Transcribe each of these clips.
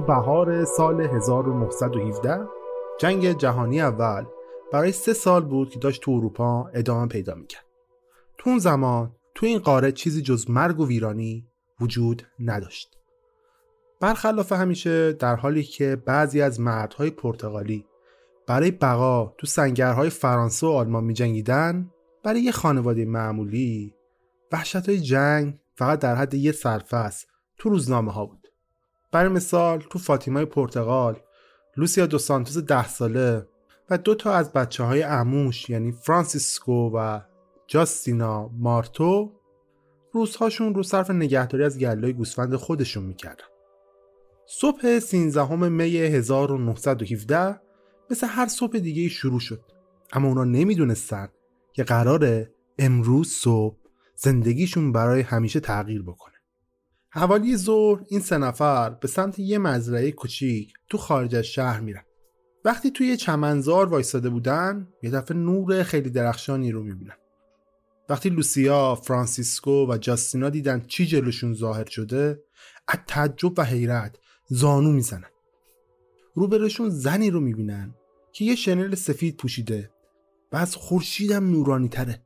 تو بهار سال 1917 جنگ جهانی اول برای سه سال بود که داشت تو اروپا ادامه پیدا می‌کرد. تو اون زمان تو این قاره چیزی جز مرگ و ویرانی وجود نداشت. برخلاف همیشه در حالی که بعضی از مردهای پرتغالی برای بقا تو سنگرهای فرانسه و آلمان می جنگیدن برای یه خانواده معمولی وحشت های جنگ فقط در حد یه سرفصل تو روزنامه ها بود برای مثال تو فاطیمای پرتغال لوسیا دو سانتوس ده ساله و دو تا از بچه های اموش یعنی فرانسیسکو و جاستینا مارتو روزهاشون رو صرف نگهداری از گلای گوسفند خودشون می‌کردن. صبح 13 می 1917 مثل هر صبح دیگه شروع شد. اما اونا نمی‌دونستن که قراره امروز صبح زندگیشون برای همیشه تغییر بکنه. حوالی ظهر این سه نفر به سمت یه مزرعه کوچیک تو خارج از شهر میرن. وقتی توی چمنزار وایستاده بودن یه دفعه نور خیلی درخشانی رو می‌بینن. وقتی لوسیا، فرانسیسکو و جاستینا دیدن چی جلوشون ظاهر شده از تعجب و حیرت زانو می‌زنن. روبرشون زنی رو می‌بینن که یه شنل سفید پوشیده و از خورشیدم نورانی تره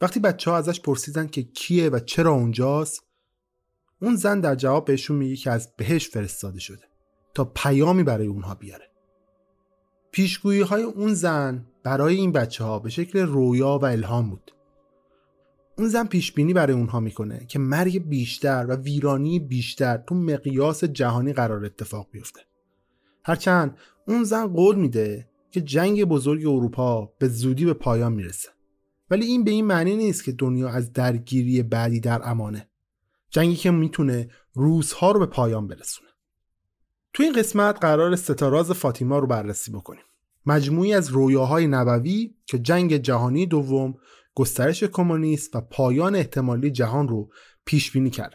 وقتی بچه ها ازش پرسیدن که کیه و چرا اونجاست اون زن در جواب بهشون میگه که از بهش فرستاده شده تا پیامی برای اونها بیاره. پیشگویی های اون زن برای این بچه ها به شکل رویا و الهام بود. اون زن پیش بینی برای اونها می‌کنه که مرگ بیشتر و ویرانی بیشتر تو مقیاس جهانی قرار اتفاق بیفته. هرچند اون زن قول میده که جنگ بزرگ اروپا به زودی به پایان می‌رسه. ولی این به این معنی نیست که دنیا از درگیری بعدی در امانه. جنگی که می‌تونه روزها رو به پایان برسونه. تو این قسمت قرار ستاراز فاطیما رو بررسی بکنیم. مجموعی از رویاهای نبوی که جنگ جهانی دوم گسترش کمونیست و پایان احتمالی جهان رو پیش بینی کرد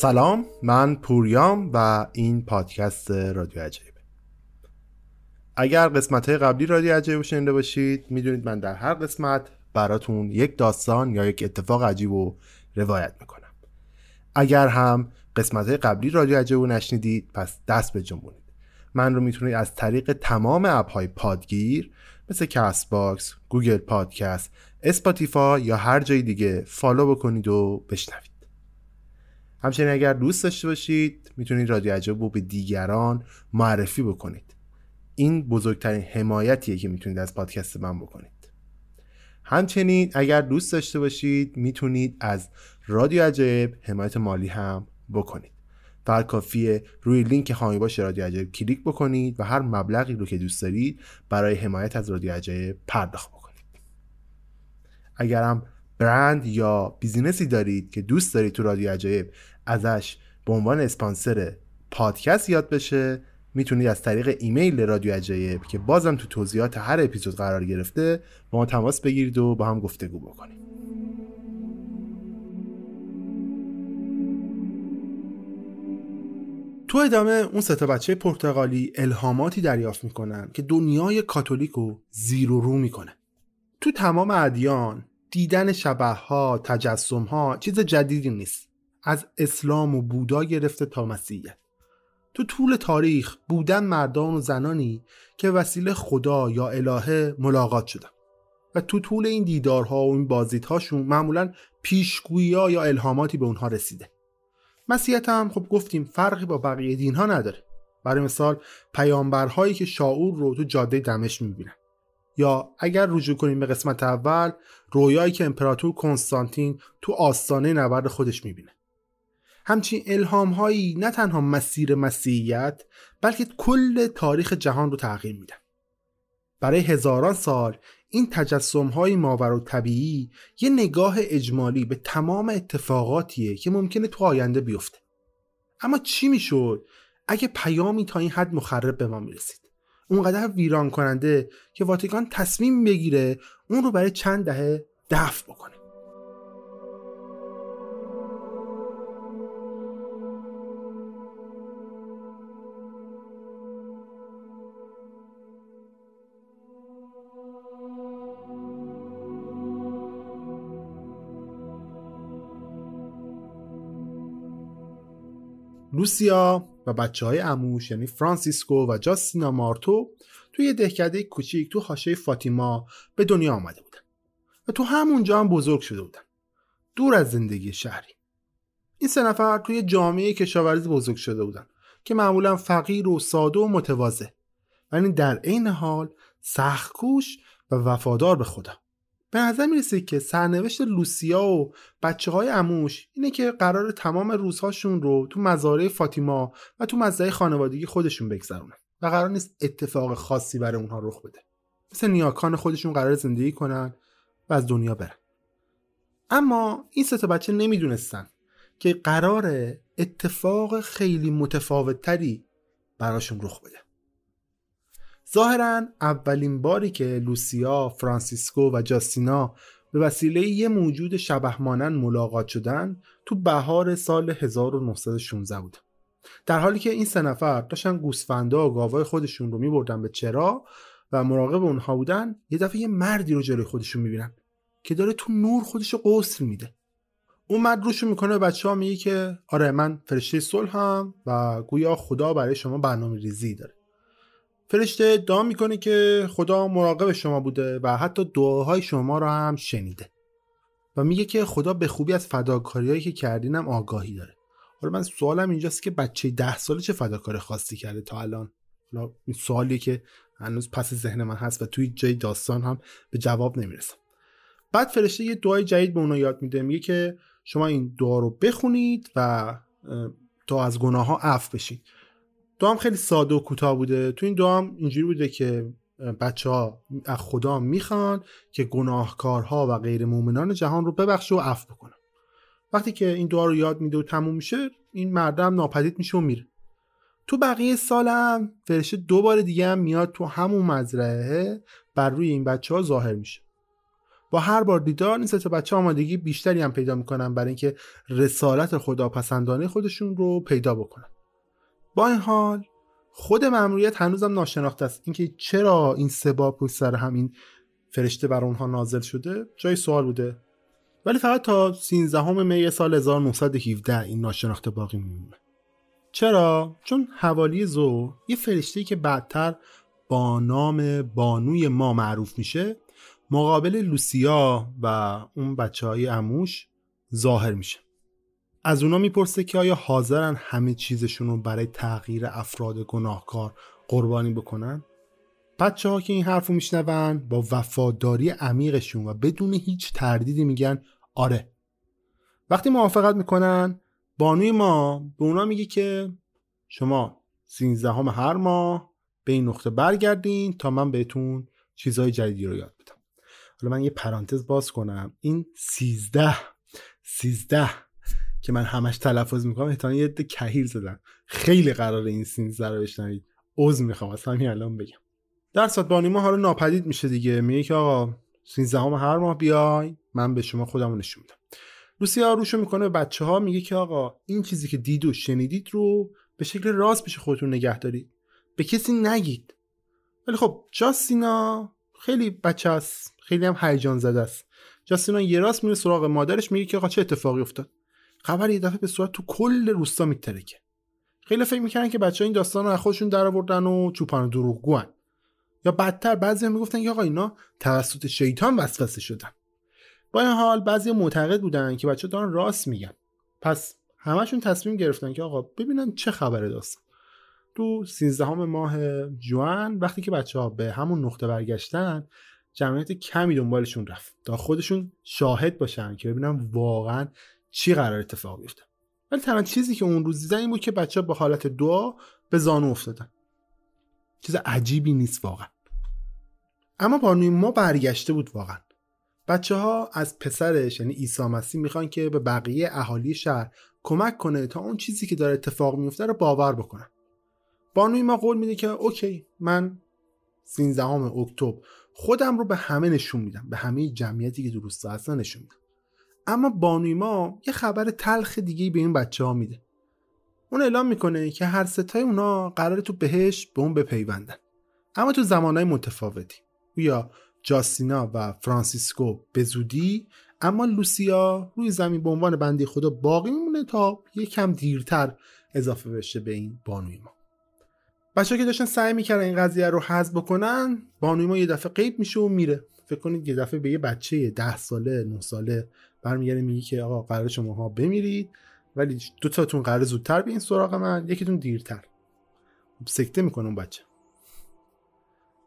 سلام من پوریام و این پادکست رادیو عجایبه اگر قسمت های قبلی رادیو عجایب شنیده باشید می‌دونید من در هر قسمت براتون یک داستان یا یک اتفاق عجیب رو روایت می‌کنم. اگر هم قسمت های قبلی رادیو عجایب رو نشنیدید پس دست به جنبونید. من رو می‌تونید از طریق تمام app های پادگیر مثل Castbox، Google Podcast، Spotify یا هر جای دیگه follow بکنید و بشنوید. همچنین اگر دوست داشته باشید می‌تونید رادیو عجب رو به دیگران معرفی بکنید. این بزرگترین حمایتیه که می‌تونید از پادکست من بکنید. همچنین اگر دوست داشته باشید می‌تونید از رادیو عجب حمایت مالی هم بکنید. فقط کافیه روی لینک خواهی باشه رادیو عجب کلیک بکنید و هر مبلغی رو که دوست دارید برای حمایت از رادیو عجب پرداخت بکنید. اگر هم برند یا business ی دارید که دوست دارید تو رادیو عجایب ازش به عنوان اسپانسر پادکست یاد بشه می‌تونید از طریق ایمیل رادیو عجایب که بازم تو توضیحات هر اپیزود قرار گرفته با ما تماس بگیرید و با هم گفتگو بکنید. تو ادامه اون سه بچه پرتغالی الهاماتی دریافت می‌کنن که دنیای کاتولیک رو زیر و رو می‌کنه. تو تمام ادیان دیدن شبه ها تجسم ها چیز جدیدی نیست. از اسلام و بودا گرفته تا مسیحیت. تو طول تاریخ بودن مردان و زنانی که وسیله خدا یا الهه ملاقات شدن. و تو طول این دیدارها و این بازدیدهاشون معمولا پیشگویی یا الهاماتی به اونها رسیده. مسیحیت هم خب گفتیم فرقی با بقیه دین ها نداره. برای مثال پیامبرهایی که شاعور رو تو جاده دمشق می‌بینن. یا اگر رجوع کنیم به قسمت اول رویایی که امپراتور کنستانتین تو آستانه نبرد خودش می‌بینه. همچین الهام هایی نه تنها مسیر مسیحیت بلکه کل تاریخ جهان رو تغییر میدن برای هزاران سال این تجسم های ماور و طبیعی یه نگاه اجمالی به تمام اتفاقاتیه که ممکنه تو آینده بیفته. اما چی می‌شد اگه پیامی تا این حد مخرب به ما می‌رسید؟ اونقدر ویران کننده که واتیکان تصمیم بگیره اون رو برای چند دهه دفع بکنه. لوسیا و بچه های اموش یعنی فرانسیسکو و جاستینا مارتو توی یه دهکده کوچیک تو حاشیه فاطیما به دنیا آمده بودن و تو همونجا هم بزرگ شده بودن. دور از زندگی شهری. این سه نفر توی جامعه کشاورزی بزرگ شده بودن که معمولا فقیر و ساده و متواضع. ولی در عین حال سختکوش و وفادار به خدا. به نظر می‌رسه که سرنوشت لوسیا و بچه های اموش اینه که قرار تمام روزهاشون رو تو مزارع فاطیما و تو مزرعه خانوادگی خودشون بگذرونن و قرار نیست اتفاق خاصی برای اونها رخ بده. مثل نیاکان خودشون قرار زندگی کنن و از دنیا برن. اما این سه بچه نمی‌دونستن که قرار اتفاق خیلی متفاوت تری براشون رخ بده. ظاهرا اولین باری که لوسیا، فرانسیسکو و جاستینا به وسیله یه موجود شبه مانند ملاقات شدن تو بهار سال 1916 بود. در حالی که این سه نفر داشتن گوسفندا و گاوای خودشون رو میبردن به چرا و مراقب اونها بودن یه دفعه یه مردی رو جلوی خودشون می‌بینن که داره تو نور خودش رو قسل میده اون مرد روشو می‌کنه به بچه ها میگه که آره من فرشته صلحم و گویا خدا برای شما برنامه ریزی داره فرشته ادعا می‌کنه که خدا مراقب شما بوده و حتی دعاهای شما را هم شنیده. و میگه که خدا به خوبی از فداکاریهایی که کردینم آگاهی داره. حالا من سوالم اینجاست که بچه ده ساله چه فداکاری خاصی کرده تا الان؟ حالا این سوالی که هنوز پس ذهن من هست و توی جای داستان هم به جواب نمی‌رسم. بعد فرشته یه دعای جدید به اونا یاد میده. میگه که شما این دعا رو بخونید و تا از گناه ها عفو بشید دعام خیلی ساده و کوتاه بوده. تو این دعام اینجوری بوده که بچه ها از خدا می‌خوان که گناهکارها و غیر مؤمنان جهان رو ببخشه و عفو بکنه وقتی که این دعا رو یاد میده و تموم میشه این مردم ناپدید میشه و میره. تو بقیه سالم فرشته دو بار دیگه هم میاد تو همون مزرعه بر روی این بچه ها ظاهر میشه. با هر بار دیدار این سه بچه آمادگی بیشتری هم پیدا می‌کنن برای اینکه رسالت خدا پسندانه خودشون رو پیدا بکنن. با این حال خود مأموریت هنوزم ناشناخته است. اینکه چرا این سه بار پشت سر همین فرشته بر اونها نازل شده جای سوال بوده. ولی فقط تا 13 می سال 1917 این ناشناخته باقی میمونه چرا؟ چون حوالی زو یه فرشته که بعدتر با نام بانوی ما معروف میشه مقابل لوسیا و اون بچه های اموش ظاهر میشه. از اونا می‌پرسه که آیا حاضرن همه چیزشون رو برای تغییر افراد گناهکار قربانی بکنن؟ بچه ها که این حرف رو میشنون با وفاداری عمیقشون و بدون هیچ تردیدی میگن آره. وقتی موافقت می‌کنن بانوی ما به اونا میگه که شما سینزدهم هر ماه به این نقطه برگردین تا من بهتون چیزهای جدیدی رو یاد بدم. حالا من یه پرانتز باز کنم. این سیزده سیزده که من همش تلفظ می‌کنم احتمال یه ده کهیر زدم خیلی قرار این سیزده رو بشنوید. عوض می‌خوام از همین الان بگم. در ساعت بانوی ما حالا ناپدید میشه دیگه. میگه که آقا سیزدهم هر ماه بیای من به شما خودم نشون میدم. لوسیا روشو می‌کنه به بچه ها میگه که آقا این چیزی که دید و شنیدید رو به شکل راست پیش خودتون نگه دارید. به کسی نگید. ولی خب جاستینا خیلی بچه است خیلی هم هیجان زده است. جاستینا یه راست میره سراغ مادرش میگه که آقا چه اتفاقی افتاد؟ خبر یه دفعه به صورت تو کل روستا میترکه. خیلی فکر می‌کنن که بچه ها این داستان رو از خودشون در آوردن و چوپان دروغگوان. یا بدتر بعضی هم می‌گفتن که آقا اینا توسط شیطان وسوسه شدن. با این حال بعضی معتقد بودن که بچه دارن راست میگن. پس همشون تصمیم گرفتن که آقا ببینن چه خبره داستان. تو 13 ماه جوان وقتی که بچه ها به همون نقطه برگشتن جمعیت کمی دنبالشون رفت تا خودشون شاهد باشن که ببینن واقعا چی قرار اتفاق بیفته؟ ولی تنها چیزی که اون روز دیدن این بود که بچه به حالت دعا به زانو افتادن. چیز عجیبی نیست واقعا. اما بانوی ما برگشته بود واقعا. بچه ها از پسرش یعنی عیسی مسیح می‌خوان که به بقیه اهالی شهر کمک کنه تا اون چیزی که داره اتفاق میفته رو باور بکنن. بانوی ما قول میده که okay من 13 اکتبر خودم رو به همه نشون میدم به همه جمعیتی که درست هستن نشون میدم. اما بانوی ما یه خبر تلخ دیگه به این بچه ها میده. اون اعلام می‌کنه که هر سه تای اونا قراره تو بهشت به اون بپیوندن. اما تو زمانهای متفاوتی. جاسینتا و فرانسیسکو به زودی اما لوسیا روی زمین به عنوان بندی خدا باقی میمونه تا یه کم دیرتر اضافه بشه به این بانوی ما بچه که داشتن سعی می‌کردن این قضیه رو حذف بکنن بانوی ما یه دفعه غیب میشه و میره. فکر کنید یه دفعه به یه بچه ده ساله نه ساله برمیگره میگه که آقا قرار شماها بمیرید ولی دو تاتون قرار زودتر بیاین سراغ من یکیتون دیرتر. سکته می‌کنه اون بچه.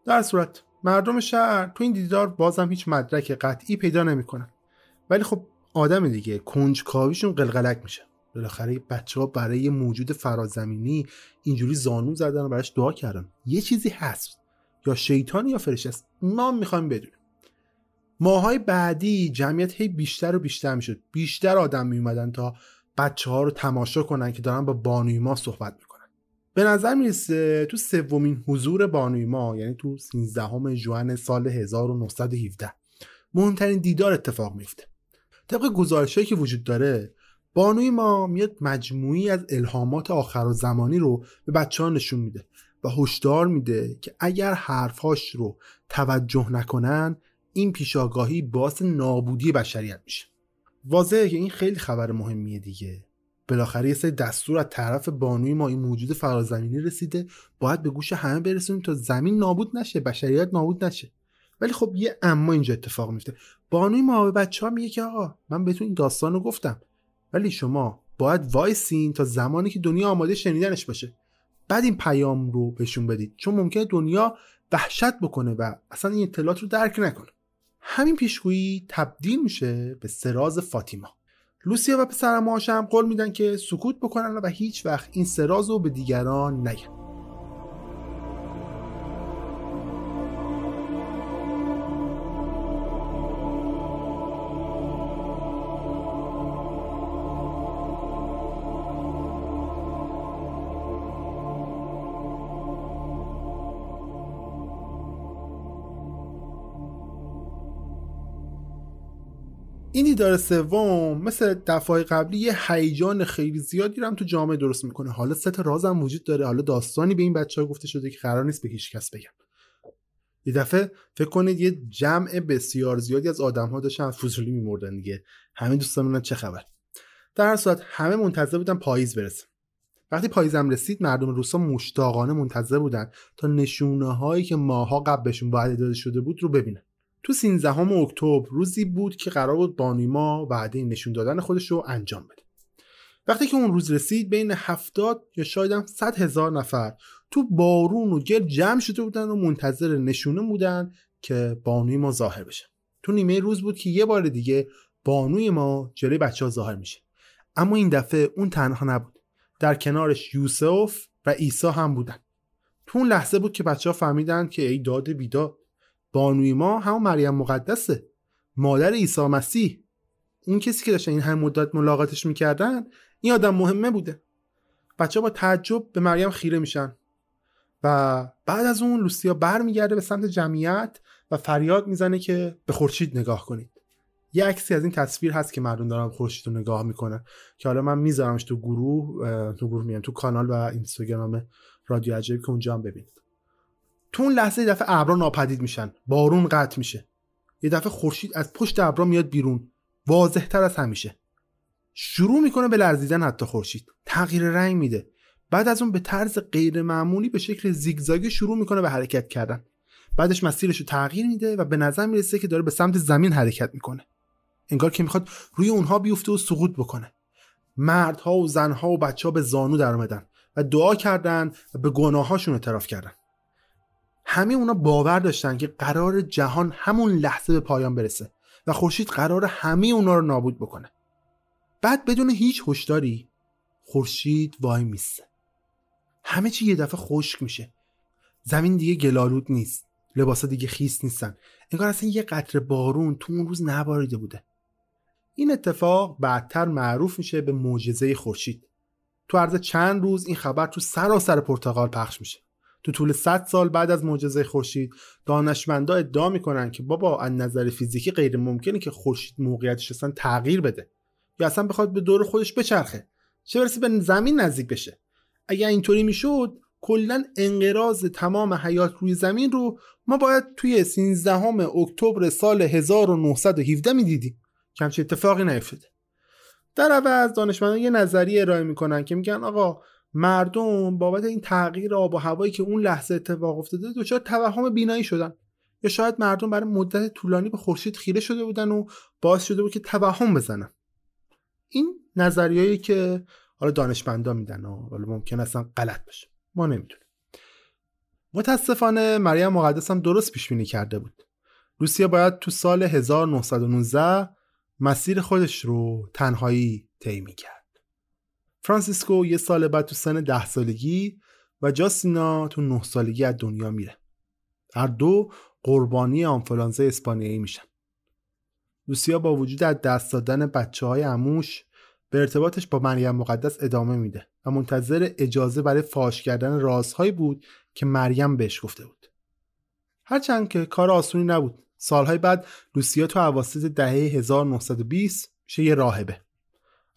در صورت مردم شهر تو این دیدار بازم هیچ مدرک قطعی پیدا نمی‌کنن. ولی خب آدم دیگه کنجکاویشون قلقلک میشه. بالاخره بچه ها برای موجود فرازمینی اینجوری زانو زدن و براش دعا کردن. یه چیزی هست. یا شیطانی یا فرشته است. ما می‌خوایم بدونیم. ماهای بعدی جمعیت هی بیشتر و بیشتر می‌شد. بیشتر آدم میومدن تا بچه ها رو تماشا کنن که دارن با بانوی ما صحبت می‌کنن. به نظر می‌رسه تو سومین حضور بانوی ما یعنی تو 13 ژوئن سال 1917 مهمترین دیدار اتفاق میفته طبق گزارشهایی که وجود داره بانوی ما میاد مجموعی از الهامات آخر و زمانی رو به بچه ها نشون میده و هشدار میده که اگر حرفهاش رو توجه نکنن این پیشاگاهی باعث نابودی بشریت میشه. واضحه که این خیلی خبر مهمیه دیگه. بالاخره یه سری دستور از طرف بانوی ما این موجود فرازمینی رسیده باید به گوش همه برسونیم تا زمین نابود نشه بشریت نابود نشه. ولی خب یه اما اینجا اتفاق میفته. بانوی ما به بچه ها میگه که آقا من بهتون این داستان رو گفتم. ولی شما باید وایسین تا زمانی که دنیا آماده شنیدنش باشه. بعد این پیام رو بهشون بدید. چون ممکنه دنیا وحشت بکنه و اصلا این اطلاعات رو درک نکنه. همین پیشگویی تبدیل میشه به سراز فاطیما. لوسیا و پسر هم قول میدن که سکوت بکنن و هیچ وقت این سراز رو به دیگران نگن این دیدار سوم مثل دفعه قبلی یه هیجان خیلی زیادی رو هم تو جامعه درست می‌کنه. حالا سه تا رازم وجود داره. حالا داستانی به این بچه ها گفته شده که قرار نیست به هیچ کس بگم. یه دفعه فکر کنید یه جمع بسیار زیادی از آدم ها داشتن فضولی میمردن دیگه. همه دوستان چه خبر؟ در هر صورت همه منتظر بودن پاییز برسه. وقتی پاییزم رسید مردم روسا مشتاقانه منتظر بودن تا نشونه هایی که ماها قبل بهشون وعده داده شده بود رو ببینن. تو 13 اکتبر روزی بود که قرار بود بانیما وعده نشون دادن خودش رو انجام بده. وقتی که اون روز رسید بین 70 یا شاید هم 100 هزار نفر تو بارون و گل جمع شده بودن و منتظر نشونه بودن که بانوی ما ظاهر بشه. تو نیمه روز بود که یه بار دیگه بانوی ما جلوی بچه ها ظاهر میشه. اما این دفعه اون تنها نبود. در کنارش یوسف و عیسی هم بودن. تو اون لحظه بود که بچه ها فهمیدن که ای داد بیداد. بانوی ما همون مریم مقدسه. مادر عیسی مسیح. اون کسی که داشتن این هم مدت ملاقاتش می‌کردن این آدم مهمه بوده. بچه با تعجب به مریم خیره میشن. و بعد از اون لوسیا برمیگرده به سمت جمعیت و فریاد می‌زنه که به خورشید نگاه کنید. یه عکسی از این تصویر هست که مردم دارن خورشید رو نگاه می‌کنن. که حالا من میذارمش تو گروه تو گروه میام تو کانال و اینستاگرام رادیو عجیب که اونجا هم ببینید. تو اون لحظه یه دفعه ابرا ناپدید میشن. بارون قطع میشه. یه دفعه خورشید از پشت ابرا میاد بیرون. واضح تر از همیشه. شروع می‌کنه به لرزیدن حتی خورشید. تغییر رنگ میده. بعد از اون به طرز غیر معمولی به شکل زیگزاگی شروع می‌کنه به حرکت کردن. بعدش مسیرش رو تغییر میده و به نظر می‌رسه که داره به سمت زمین حرکت می‌کنه. انگار که می‌خواد روی اونها بیفته و سقوط بکنه. مردها و زنها و بچه ها به زانو در اومدن و دعا کردن و به گناهاشون اعتراف کردن. همه اونا باور داشتن که قرار جهان همون لحظه به پایان برسه و خورشید قرار همه اونا رو نابود بکنه. بعد بدون هیچ هشداری خورشید وای میسته همه چی یه دفعه خشک میشه. زمین دیگه گلالود نیست. لباسا دیگه خیس نیستن. انگار اصلا یه قطره بارون تو اون روز نباریده بوده. این اتفاق بعدتر معروف میشه به معجزه خورشید. تو عرض چند روز این خبر تو سراسر پرتغال پخش میشه. تو طول 100 سال بعد از معجزه خورشید دانشمندا ادعا می‌کنن که بابا از نظر فیزیکی غیر ممکنه که خورشید موقعیتش اصلا تغییر بده یا اصلا بخواد به دور خودش بچرخه. چه برسه به زمین نزدیک بشه. اگر اینطوری می‌شد کلا انقراض تمام حیات روی زمین رو ما باید توی 13 اکتبر سال 1917 می‌دیدیم. که اتفاقی نیفتاده. در عوض دانشمندان یه نظریه ارائه می‌کنن که میگن آقا مردم بابت این تغییر آب و هوایی که اون لحظه اتفاق افتاده دچار توهم بینایی شدن. یا شاید مردم برای مدت طولانی به خورشید خیره شده بودن و باعث شده بود که توهم بزنن. این نظریه‌ای که حالا دانشمندا میدن و حالا ممکن اصلا غلط باشه. ما نمی‌دونیم. متاسفانه مریم مقدس هم درست پیش بینی کرده بود. روسیه باید تو سال 1919 مسیر خودش رو تنهایی طی کرد فرانسیسکو یه سال بعد تو سن ده سالگی و جاستینا تو نه سالگی از دنیا میره. هر دو قربانی آنفولانزا اسپانیایی میشن. لوسیا با وجود از دست دادن بچه های اموش به ارتباطش با مریم مقدس ادامه میده و منتظر اجازه برای فاش کردن رازهایی بود که مریم بهش گفته بود. هرچند که کار آسونی نبود. سالهای بعد لوسیا تو عواسط دهه 1920 میشه یه راهبه.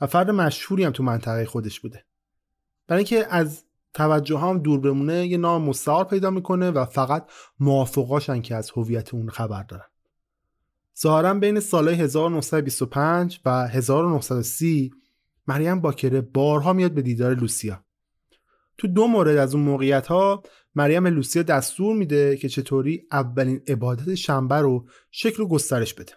و فرد مشهوری هم تو منطقه خودش بوده. برای اینکه از توجه هم دور بمونه یه نام مستعار پیدا می‌کنه و فقط موافقاشن که از هویت اون خبر دارن. ظاهرا بین سالهای 1925 و 1930 مریم باکره بارها میاد به دیدار لوسیا. تو دو مورد از اون موقعیت ها مریم لوسیا دستور میده که چطوری اولین عبادت شنبه رو شکل و گسترش بده.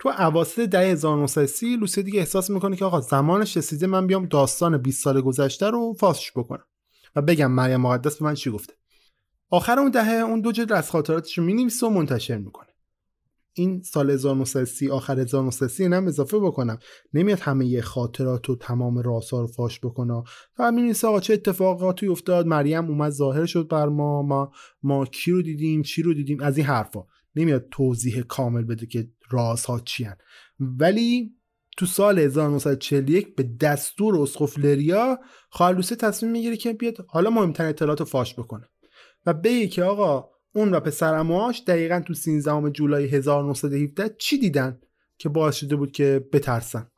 تو اواسط دهه 1930 لوسیا دیگه احساس می‌کنه که آقا زمانش رسیده من بیام داستان 20 سال گذشته رو فاسش بکنم و بگم مریم مقدس به من چی گفته. آخر اون دهه اون دو جلد از خاطراتش رو می‌نویسه و منتشر می‌کنه. این سال 1930 آخر 1930 هم اضافه بکنم. نمیاد همه خاطرات و تمام راسا رو فاش بکنه. و می‌نویسه آقا چه اتفاقاتی افتاد؟ مریم اومد ظاهر شد بر ما ما ما کی رو دیدیم چی رو دیدیم؟ از این حرفا. نمیاد توضیح کامل بده که رازها چی هن. ولی تو سال 1941 به دستور اسقف لریا خالوسه تصمیم می‌گیره که بیاد حالا مهمترین اطلاعات فاش بکنه و بگه که آقا اون و پسر امواش دقیقا تو 13 جولای 1917 چی دیدن که باعث شده بود که بترسن.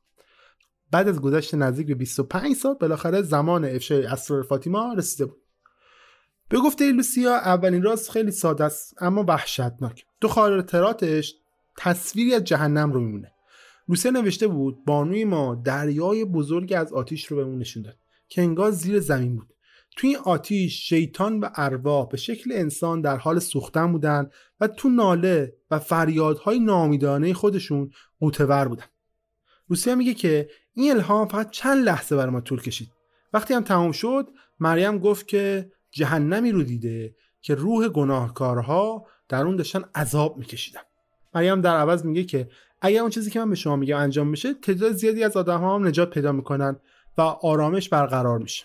بعد از گذشت نزدیک به 25 سال بالاخره زمان افشای اسرار فاطیما رسیده بود. به گفته لوسیا اولین راز خیلی ساده است اما وحشتناک. تو خاطراتش تصویری از جهنم رو میمونه. لوسیا نوشته بود بانوی ما دریای بزرگ از آتیش رو بهمون نشون داد که انگار زیر زمین بود. تو این آتیش شیطان و ارواح به شکل انسان در حال سوختن بودن و تو ناله و فریادهای نامیدانه خودشون قوتور بودن. لوسیا میگه که این الهام فقط چند لحظه برای ما طول کشید. وقتی هم تمام شد مریم گفت که جهنمی رو دیده که روح گناهکارها در اون داشتن عذاب میکشیدن. مریم در عوض میگه که اگر اون چیزی که من به شما میگم انجام بشه تعداد زیادی از آدم ها هم نجات پیدا می‌کنن و آرامش برقرار میشه.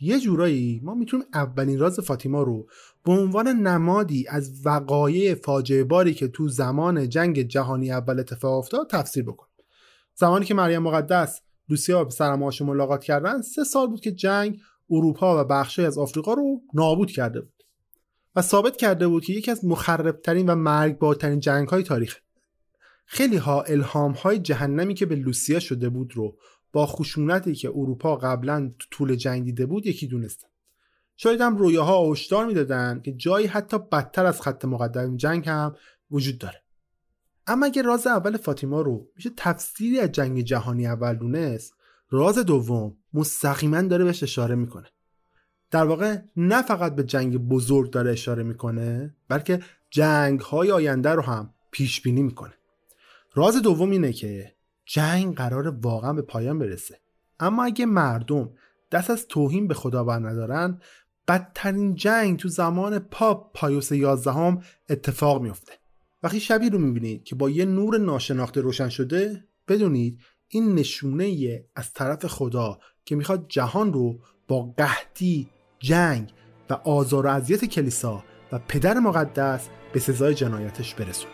یه جورایی ما می‌تونیم اولین راز فاطیما رو به عنوان نمادی از وقایع فاجعه باری که تو زمان جنگ جهانی اول اتفاق افتاد تفسیر بکنیم. زمانی که مریم مقدس لوسیا به سرماش ملاقات کردن سه سال بود که جنگ اروپا و بخشی از آفریقا رو نابود کرده بود. و ثابت کرده بود که یکی از مخربترین و مرگبارترین جنگ های تاریخ. خیلی ها الهام های جهنمی که به لوسیا شده بود رو با خشونتی که اروپا قبلا طول جنگ دیده بود یکی دونستن. شاید هم رویاها هشدار می‌دادن که جایی حتی بدتر از خط مقدم جنگ هم وجود داره. اما اگه راز اول فاطیما رو میشه تفسیری از جنگ جهانی اول دونست راز دوم مستقیما داره بهش اشاره می‌کنه. در واقع نه فقط به جنگ بزرگ داره اشاره می‌کنه بلکه جنگ های آینده رو هم پیش بینی می‌کنه. راز دوم اینه که جنگ قرار واقعا به پایان برسه. اما اگه مردم دست از توهین به خدا بر ندارن بدترین جنگ تو زمان پاپ پایوس یازدهم اتفاق میفته وقتی شبی رو می‌بینید که با یه نور ناشناخته روشن شده بدونید این نشونه از طرف خدا که می‌خواد جهان رو با قحطی جنگ و آزار و اذیت کلیسا و پدر مقدس به سزای جنایتش برسونه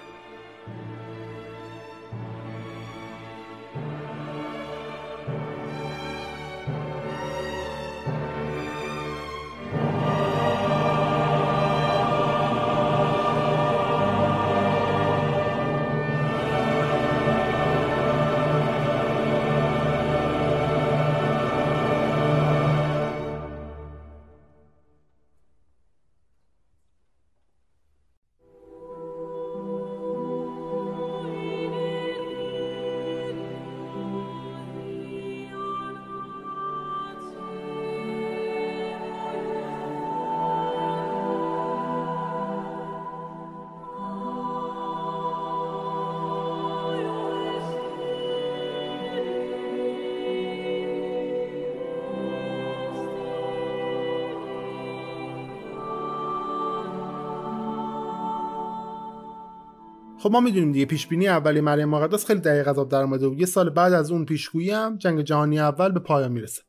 خب ما می‌دونیم دیگه پیش بینی اولی مریم مقدس خیلی دقیق از آب در اومده و یه سال بعد از اون پیشگویی هم جنگ جهانی اول به پایان می‌رسه.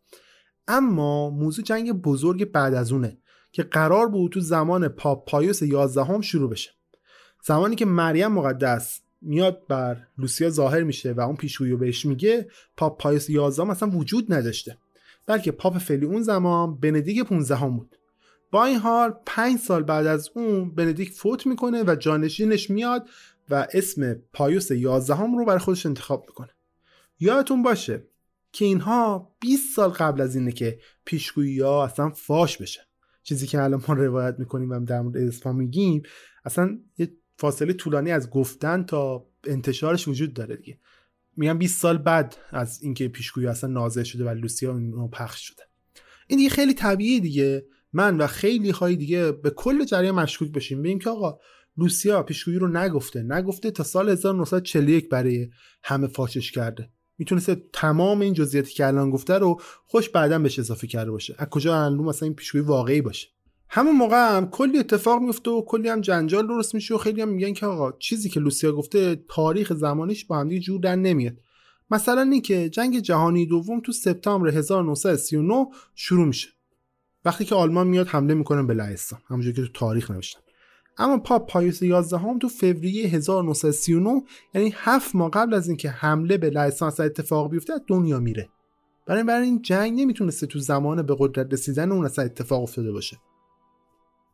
اما موضوع جنگ بزرگ بعد از اونه که قرار بود تو زمان پاپ پایوس 11 هم شروع بشه. زمانی که مریم مقدس میاد بر لوسیا ظاهر میشه و اون پیشگویی رو بهش میگه پاپ پایوس 11 اصلا وجود نداشته. بلکه پاپ فعلی اون زمان بندیک 15 هم بود. با این حال پنج سال بعد از اون بندیک فوت می‌کنه و جانشینش میاد و اسم پایوس 11 هم رو برای خودش انتخاب می‌کنه. یادتون باشه که اینها 20 سال قبل از اینه که پیشگویی ها اصلا فاش بشه. چیزی که الان ما روایت می‌کنیم و در مورد اسپا میگیم اصلا یه فاصله طولانی از گفتن تا انتشارش وجود داره دیگه. میگم 20 سال بعد از اینکه پیشگویی اصلا نازل شده و لوسیا اون پخش شده. این دیگه خیلی طبیعی دیگه. من و خیلی های دیگه به کل جریان مشکوک بشیم. ببینیم که آقا لوسیا پیشگویی رو نگفته. نگفته تا سال 1941 برای همه فاشش کرده. می‌تونسته تمام این جزئیاتی که الان گفته رو خوش بعدا بهش اضافه کرده باشه. از کجا معلوم مثلا این پیشگویی واقعی باشه؟ همون موقع هم کلی اتفاق میفته و کلی هم جنجال درست میشه و خیلی هم میگن که آقا چیزی که لوسیا گفته تاریخ زمانیش با هم جور در نمیاد. مثلا این که جنگ جهانی دوم تو سپتامبر 1939 شروع میشه. وقتی که آلمان میاد حمله می‌کنه به لهستان. همونجوری که تو تاریخ نوشتن اما پاپ پایوس 11 هم تو فوریه 1939 یعنی هفت ماه قبل از اینکه حمله به لهستان اتفاق بیفته دنیا میره. برای برای این جنگ نمی‌تونسته تو زمان به قدرت رسیدن اون اصلا اتفاق افتاده باشه.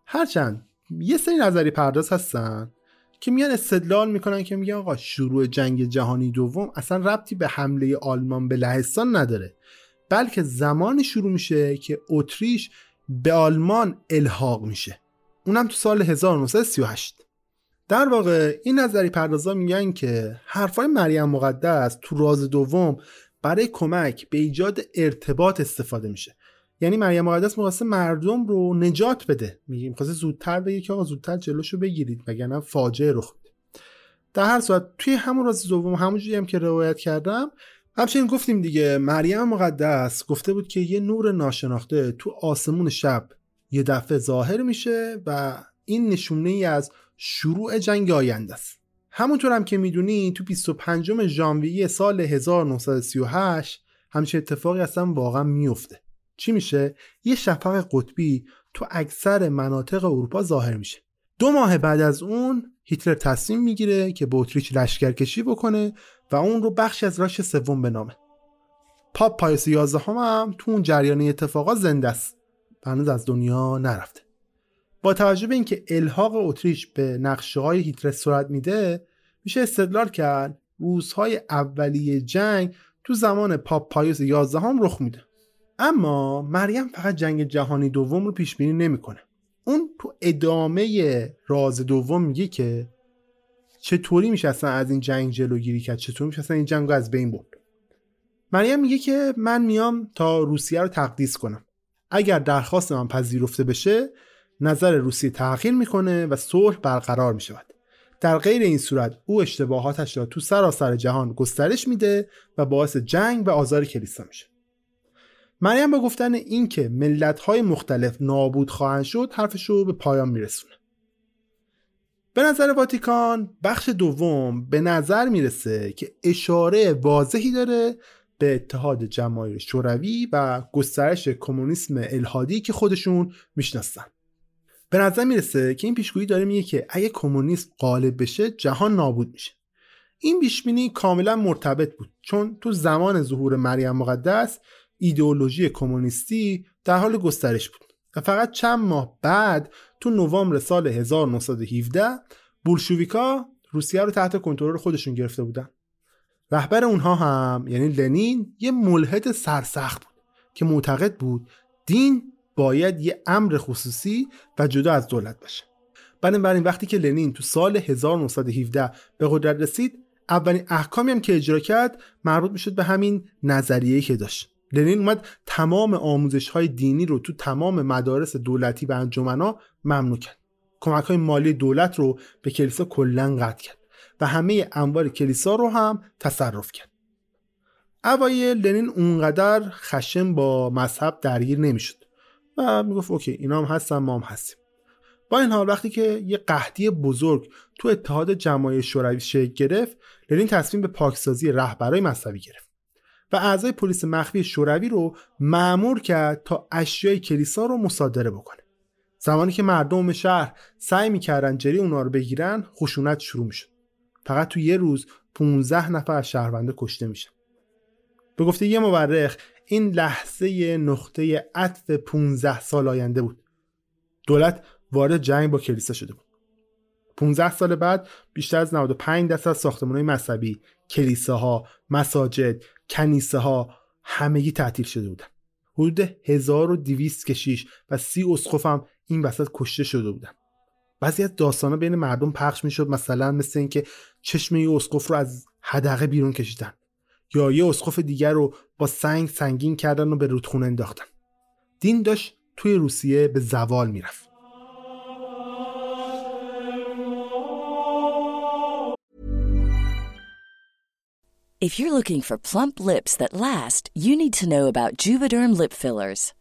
هرچند یه سری نظری پرداز هستن که میان استدلال می‌کنن که میگن آقا شروع جنگ جهانی دوم اصلا ربطی به حمله آلمان به لهستان نداره بلکه زمان شروع میشه که اتریش به آلمان الحاق میشه. اونم تو سال 1938 در واقع این نظری پردازا میگن که حرفای مریم مقدس تو راز دوم برای کمک به ایجاد ارتباط استفاده میشه. یعنی مریم مقدس می‌خواسته مردم رو نجات بده. میگه می‌خواسته زودتر بگه که آقا زودتر جلوشو بگیرید وگرنه فاجعه رخ میده. در هر صورت توی همون راز دوم همونجوری هم که روایت کردم همچنین گفتیم دیگه مریم مقدس گفته بود که یه نور ناشناخته تو آسمون شب یه دفعه ظاهر میشه و این نشونه ای از شروع جنگ آینده است. همونطور هم که می‌دونی تو 25 ژانویه سال 1938 همچه اتفاقی اصلا واقعا میفته چی میشه؟ یه شفق قطبی تو اکثر مناطق اروپا ظاهر میشه. دو ماه بعد از اون هیتلر تصمیم می‌گیره که به اتریش لشکرکشی بکنه و اون رو بخشی از راش سوم بنامه پاپ پایوس 11 هم, هم تو اون جریان اتفاقات زنده است. هنوز از دنیا نرفته. با توجه به اینکه الحاق اتریش به نقشه های هیتلر صورت میده میشه استدلال کرد روزهای اولیه جنگ تو زمان پاپ پایوس 11 هم رخ میده. اما مریم فقط جنگ جهانی دوم رو پیش بینی نمی‌کنه. اون تو ادامه راز دوم میگه که چطوری میشه اصلا از این جنگ جلوگیری کرد چطور میشه اصلا این جنگ رو از بین برد. مریم میگه که من میام تا روسیه رو تقدیس کنم. اگر درخواست من پذیرفته بشه نظر روسیه تغییر می‌کنه و صلح برقرار می‌شود. در غیر این صورت او اشتباهاتش را تو سراسر جهان گسترش میده و باعث جنگ و آزار کلیسا میشه. مریم با گفتن اینکه ملت‌های مختلف نابود خواهند شد حرفش رو به پایان میرسونه. به نظر واتیکان بخش دوم به نظر می‌رسه که اشاره واضحی داره به اتحاد جماهیر شوروی و گسترش کمونیسم الهادی که خودشون می‌شناسن. به نظر می‌رسه که این پیشگویی داره میگه که اگه کمونیسم غالب بشه جهان نابود میشه. این پیشبینی کاملا مرتبط بود چون تو زمان ظهور مریم مقدس ایدئولوژی کمونیستی در حال گسترش بود. و فقط چند ماه بعد تو نوامبر سال 1917 بولشویکا روسیه رو تحت کنترل خودشون گرفته بودن. رهبر اونها هم یعنی لنین یه ملحد سرسخت بود که معتقد بود دین باید یه امر خصوصی و جدا از دولت باشه. بنابراین وقتی که لنین تو سال 1917 به قدرت رسید اولین احکامی هم که اجرا کرد مربوط می‌شد به همین نظریه که داشت. لنین اومد تمام آموزش های دینی رو تو تمام مدارس دولتی و انجمنا ممنوع کرد. کمک های مالی دولت رو به کلیسا کلا قطع کرد. و همه انوار کلیسا رو هم تصرف کرد. اوایل لنین اونقدر خشم با مذهب درگیر نمی‌شد و می‌گفت اوکی اینا هم هستن ما هم هستیم. با این حال وقتی که یه قحطی بزرگ تو اتحاد جماهیر شوروی شکل گرفت لنین تصمیم به پاکسازی رهبرای مذهبی گرفت و اعضای پلیس مخفی شوروی رو معمور کرد تا اشیای کلیسا رو مصادره بکنه. زمانی که مردم شهر سعی می‌کردن جری اونا رو بگیرن خشونت شروع می‌شد. فقط تو یه روز 15 نفر از شهرونده کشته میشن به گفته یه مورخ این لحظه نقطه عطف 15 سال آینده بود دولت وارد جنگ با کلیسا شده بود 15 سال بعد بیشتر از 95 درصد از ساختمان‌های مذهبی، کلیساها، مساجد، کنیسه ها همگی تعطیل شده بودن. حدود 1200 کشیش و 30 اسقف هم این وسط کشته شده بودن. بعضی از داستانا بین مردم پخش می‌شد مثلا مثل اینکه چشم یه اسقف رو از حدقه بیرون کشیدن یا یه اسقف دیگر رو با سنگ سنگین کردن و به رودخونه انداختن. دین داشت توی روسیه به زوال می‌رفت. If you're looking for plump lips that last, you need to know about Juvederm lip fillers.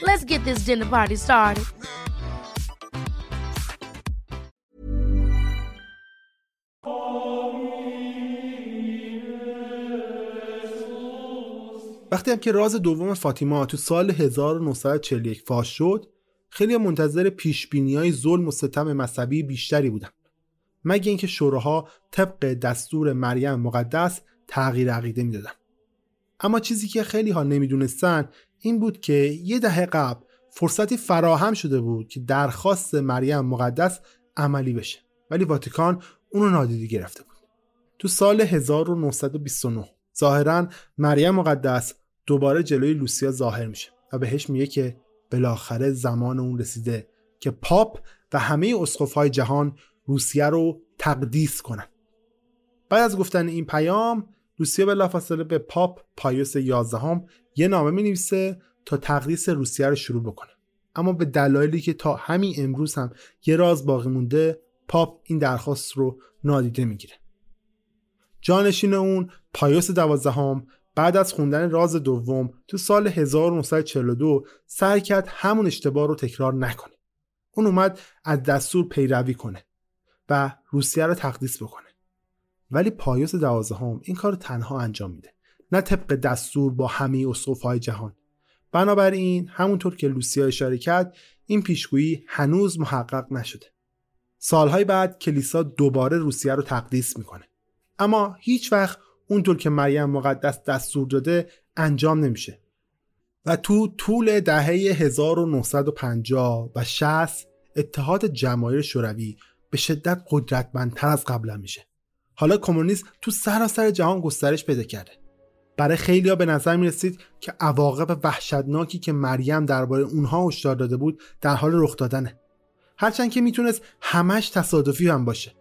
Let's get this dinner party started. وقتی هم که راز دوم فاطیما تو سال 1941 فاش شد خیلی منتظر پیشبینی های ظلم و ستم مذهبی بیشتری بودن مگه اینکه شوراها طبق دستور مریم مقدس تغییر عقیده می‌دادن اما چیزی که خیلی ها نمی‌دونستن این بود که یه دهه قبل فرصتی فراهم شده بود که درخواست مریم مقدس عملی بشه. ولی واتیکان اونو نادیده گرفته بود. تو سال 1929 ظاهرا مریم مقدس دوباره جلوی لوسیا ظاهر میشه و بهش میگه که بالاخره زمان اون رسیده که پاپ و همه اسقفهای جهان روسیه رو تقدیس کنن. بعد از گفتن این پیام روسیه بلافاصله به پاپ پایوس 11 هم یه نامه می نویسه تا تقدیس روسیه رو شروع بکنه اما به دلایلی که تا همین امروز هم یه راز باقی مونده پاپ این درخواست رو نادیده می‌گیره جانشین اون پایوس دوازدهم بعد از خوندن راز دوم تو سال 1942 سعی کرد همون اشتباه رو تکرار نکنه. اون اومد از دستور پیروی کنه و روسیه رو تقدیس بکنه. ولی پایوس دوازدهم این کار تنها انجام میده. نه طبق دستور با همه اسقف‌های جهان. بنابراین همونطور که لوسیا اشاره کرد این پیشگویی هنوز محقق نشده. سالهای بعد کلیسا دوباره روسیه رو تقدیس می‌کنه. اما هیچ وقت اونطور که مریم مقدس دستور داده انجام نمیشه و تو طول دهه 1950 و 60 اتحاد جماهیر شوروی به شدت قدرتمندتر از قبلا میشه حالا کمونیسم تو سراسر جهان گسترش پیدا کرده. برای خیلیا به نظر می رسید که عواقب وحشتناکی که مریم درباره اونها هشدار داده بود در حال رخ دادنه. هرچند که می‌تونست همش تصادفی هم باشه.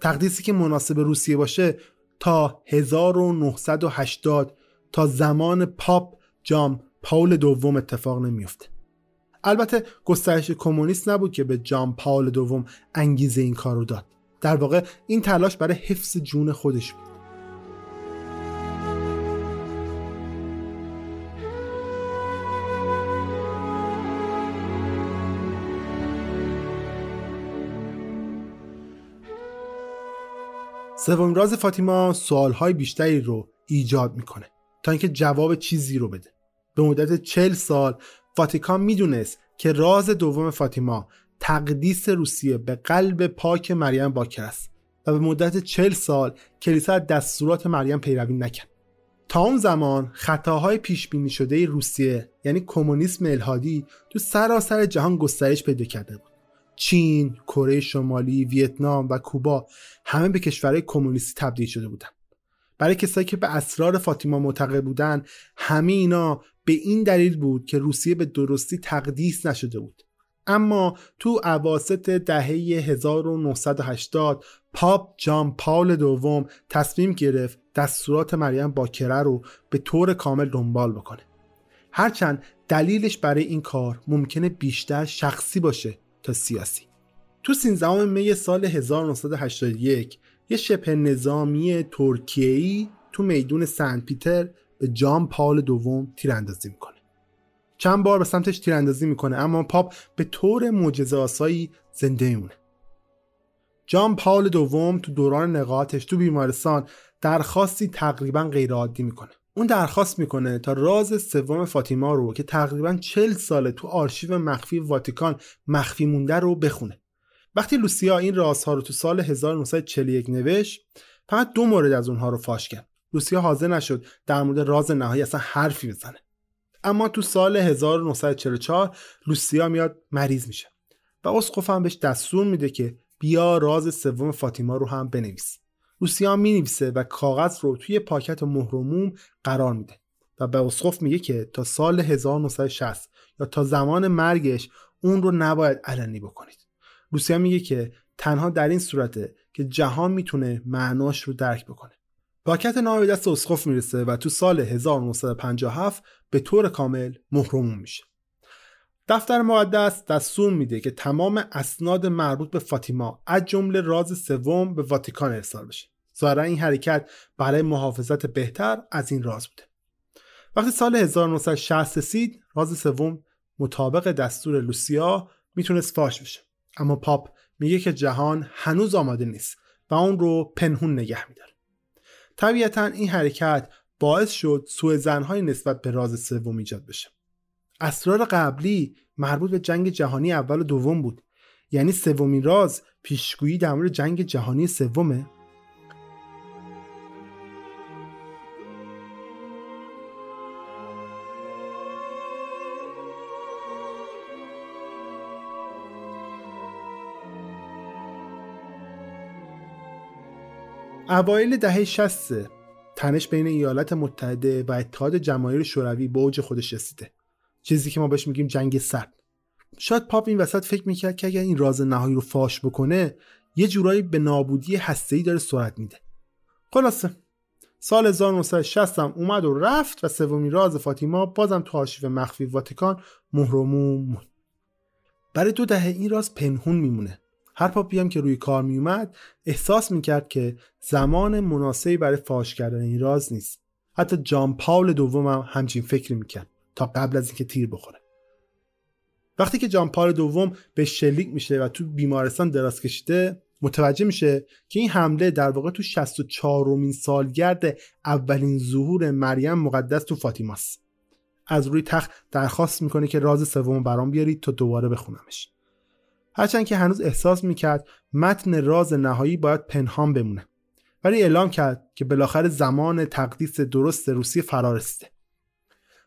تقدیسی که مناسب روسیه باشه تا 1980 تا زمان پاپ جام پاول دوم اتفاق نمیفته البته گسترش کمونیست نبود که به جام پاول دوم انگیزه این کار رو داد. در واقع این تلاش برای حفظ جون خودش بود. سومین راز فاطیما سوالهای بیشتری رو ایجاد می‌کنه تا اینکه جواب چیزی رو بده. به مدت چل سال واتیکان می‌دونست که راز دوم فاطیما تقدیس روسیه به قلب پاک مریم باکر است و به مدت چل سال کلیسا از دستورات مریم پیروی نکرد تا اون زمان خطاهای پیش بینی شده روسیه یعنی کمونیسم الهادی تو سراسر جهان گسترش پیدا کرده بود چین، کره شمالی، ویتنام و کوبا همه به کشورهای کمونیستی تبدیل شده بودند. برای کسایی که به اسرار فاطیما معتقد بودند، همه اینا به این دلیل بود که روسیه به درستی تقدیس نشده بود. اما تو عواست دهه 1980 پاپ جان پاول دوم تصمیم گرفت دستورات مریم باکره رو به طور کامل دنبال بکنه. هرچند دلیلش برای این کار ممکنه بیشتر شخصی باشه تا سیاسی تو 13 می سال 1981 یه شبه نظامی ترکیه‌ای تو میدون سنت پیتر به جان پال دوم تیراندازی می‌کنه چند بار به سمتش تیراندازی می‌کنه اما پاپ به طور معجزه آسایی زنده میمونه. جان پال دوم تو دوران نقاهتش تو بیمارستان درخواستی تقریبا غیرعادی می‌کنه. اون درخواست می‌کنه تا راز سوم فاطیما رو که تقریبا 40 ساله تو آرشیو مخفی واتیکان مخفی مونده رو بخونه. وقتی لوسیا این رازها رو تو سال 1941 نوشت فقط دو مورد از اونها رو فاش کرد. لوسیا حاضر نشد در مورد راز نهایی اصلا حرفی بزنه. اما تو سال 1944 لوسیا میاد مریض میشه و اسقف هم بهش دستور میده که بیا راز سوم فاطیما رو هم بنویس. لوسیا می‌نویسه و کاغذ رو توی پاکت مهرموم قرار میده و به اسقف میگه که تا سال 1960 یا تا زمان مرگش اون رو نباید علنی بکنید. لوسیا میگه که تنها در این صورته که جهان می‌تونه معناش رو درک بکنه. پاکت نامه به دست اسقف می‌رسه و تو سال 1957 به طور کامل مهرموم میشه. دفتر مقدس دستور میده که تمام اسناد مربوط به فاطیما از جمله راز سوم به واتیکان ارسال بشه. ظاهرا این حرکت برای محافظت بهتر از این راز بوده. وقتی سال 1960 رسید راز سوم مطابق دستور لوسیا می‌تونست فاش بشه. اما پاپ میگه که جهان هنوز آماده نیست و اون رو پنهون نگه میداره. طبیعتا این حرکت باعث شد سوء زنهای نسبت به راز سوم ایجاد بشه. اسرار قبلی مربوط به جنگ جهانی اول و دوم بود. یعنی سومین راز پیشگویی در مورد جنگ جهانی سومه. اوایل دهه 60 تنش بین ایالات متحده و اتحاد جماهیر شوروی به اوج خودش رسیده. چیزی که ما بهش میگیم جنگ سرد شاید پاپ این وسط فکر می‌کرد که اگر این راز نهایی رو فاش بکنه یه جورایی به نابودی هسته‌ای داره سرعت میده. خلاصه سال 1960 هم اومد و رفت و سومین راز فاطیما بازم تو آرشیو مخفی واتیکان مهرموم برای دو دهه این راز پنهون میمونه. هر پاپی هم که روی کار میومد احساس می‌کرد که زمان مناسبی برای فاش کردن این راز نیست. حتی جان پاول دوم هم همچین فکری می‌کرد تا قبل از اینکه تیر بخوره. وقتی که جان پال دوم به شلیک میشه و تو بیمارستان دراز کشیده متوجه میشه که این حمله در واقع تو 64 رومین سالگرد اولین ظهور مریم مقدس تو فاطیماست. از روی تخت درخواست می‌کنه که راز سوم برام بیارید تا دوباره بخونمش. هرچند که هنوز احساس می‌کرد متن راز نهایی باید پنهان بمونه. ولی اعلام کرد که بالاخره زمان تقدیس درست روسیه فرا رسیده.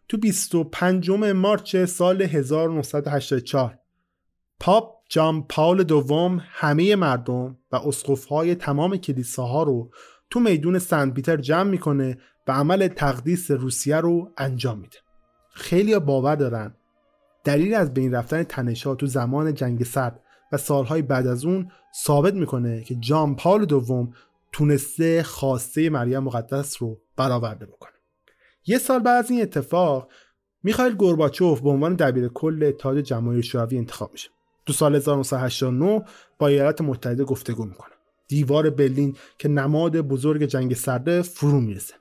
تو 25 مارچ سال 1984 پاپ جان پاول دوم همه مردم و اسقفهای تمام کلیساها رو تو میدون سنت پیتر جمع می‌کنه و عمل تقدیس روسیه رو انجام میده. خیلی باور دارن دلیل از بین رفتن تنشها تو زمان جنگ سرد و سالهای بعد از اون ثابت می‌کنه که جان پاول دوم تونسته خواسته مریم مقدس رو برآورده بکنه. یه سال بعد از این اتفاق میخائیل گورباچوف به عنوان دبیر کل اتحاد جماهیر شوروی انتخاب میشه. تو سال 1989 با ایالات متحده گفتگو می‌کنه. دیوار برلین که نماد بزرگ جنگ سرده فرو می‌رسه.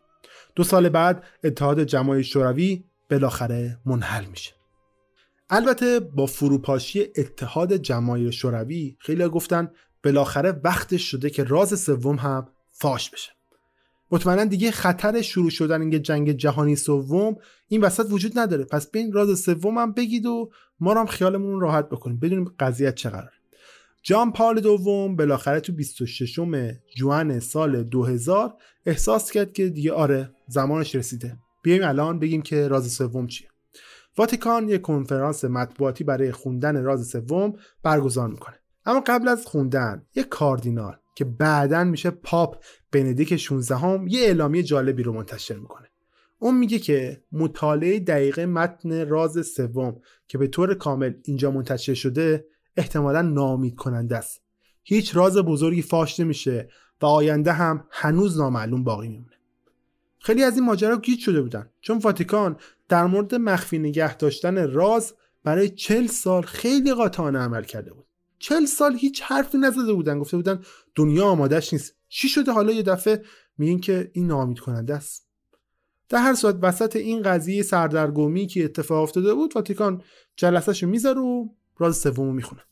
دو سال بعد اتحاد جماهیر شوروی بالاخره منحل میشه. البته با فروپاشی اتحاد جماهیر شوروی خیلی گفتن بالاخره وقتش شده که راز سوم هم فاش بشه. مطمئنا دیگه خطر شروع شدن این جنگ جهانی سوم این وسط وجود نداره. پس بین راز سوم هم بگید و ما هم خیالمون راحت بکنیم. بدونیم قضیه چه قرار جان پال دوم بالاخره تو 26 جوان سال 2000 احساس کرد که دیگه آره زمانش رسیده. بیایم الان بگیم که راز سوم چیه. واتیکان یک کنفرانس مطبوعاتی برای خوندن راز سوم برگزار می‌کنه. اما قبل از خوندن یک کاردینال که بعدا میشه پاپ بندیک 16 هم یه اعلامیه جالبی رو منتشر می‌کنه. اون میگه که مطالعه دقیقه متن راز سوم که به طور کامل اینجا منتشر شده احتمالا نامید کننده است. هیچ راز بزرگی فاش نمیشه و آینده هم هنوز نامعلوم باقی میمونه. خیلی از این ماجرا گیج شده بودن. چون واتیکان در مورد مخفی نگه داشتن راز برای چل سال خیلی قاطعانه عمل کرده بود. چل سال هیچ حرفی نزده بودن. گفته بودن دنیا آمادهش نیست. چی شده؟ حالا یه دفعه میگین که این نامید کننده است. در هر صورت وسط این قضیه سردرگمی که اتفاق افتاده بود واتیکان جلسهشو می‌ذاره و راز سوم می‌خونه.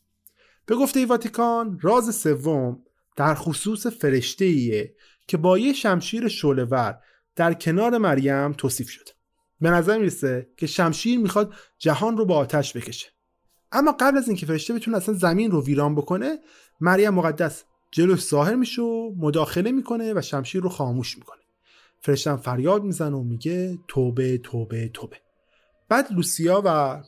به گفته واتیکان راز سوم در خصوص فرشته ایه که با یه شمشیر شلور در کنار مریم توصیف شد به نظر می‌رسه که شمشیر می‌خواد جهان رو با آتش بکشه. اما قبل از اینکه فرشته بتونه اصلا زمین رو ویران بکنه مریم مقدس جلوش ظاهر میشه و مداخله می‌کنه و شمشیر رو خاموش می‌کنه. فرشتم فریاد می‌زنه و میگه توبه توبه توبه. بعد لوسیا و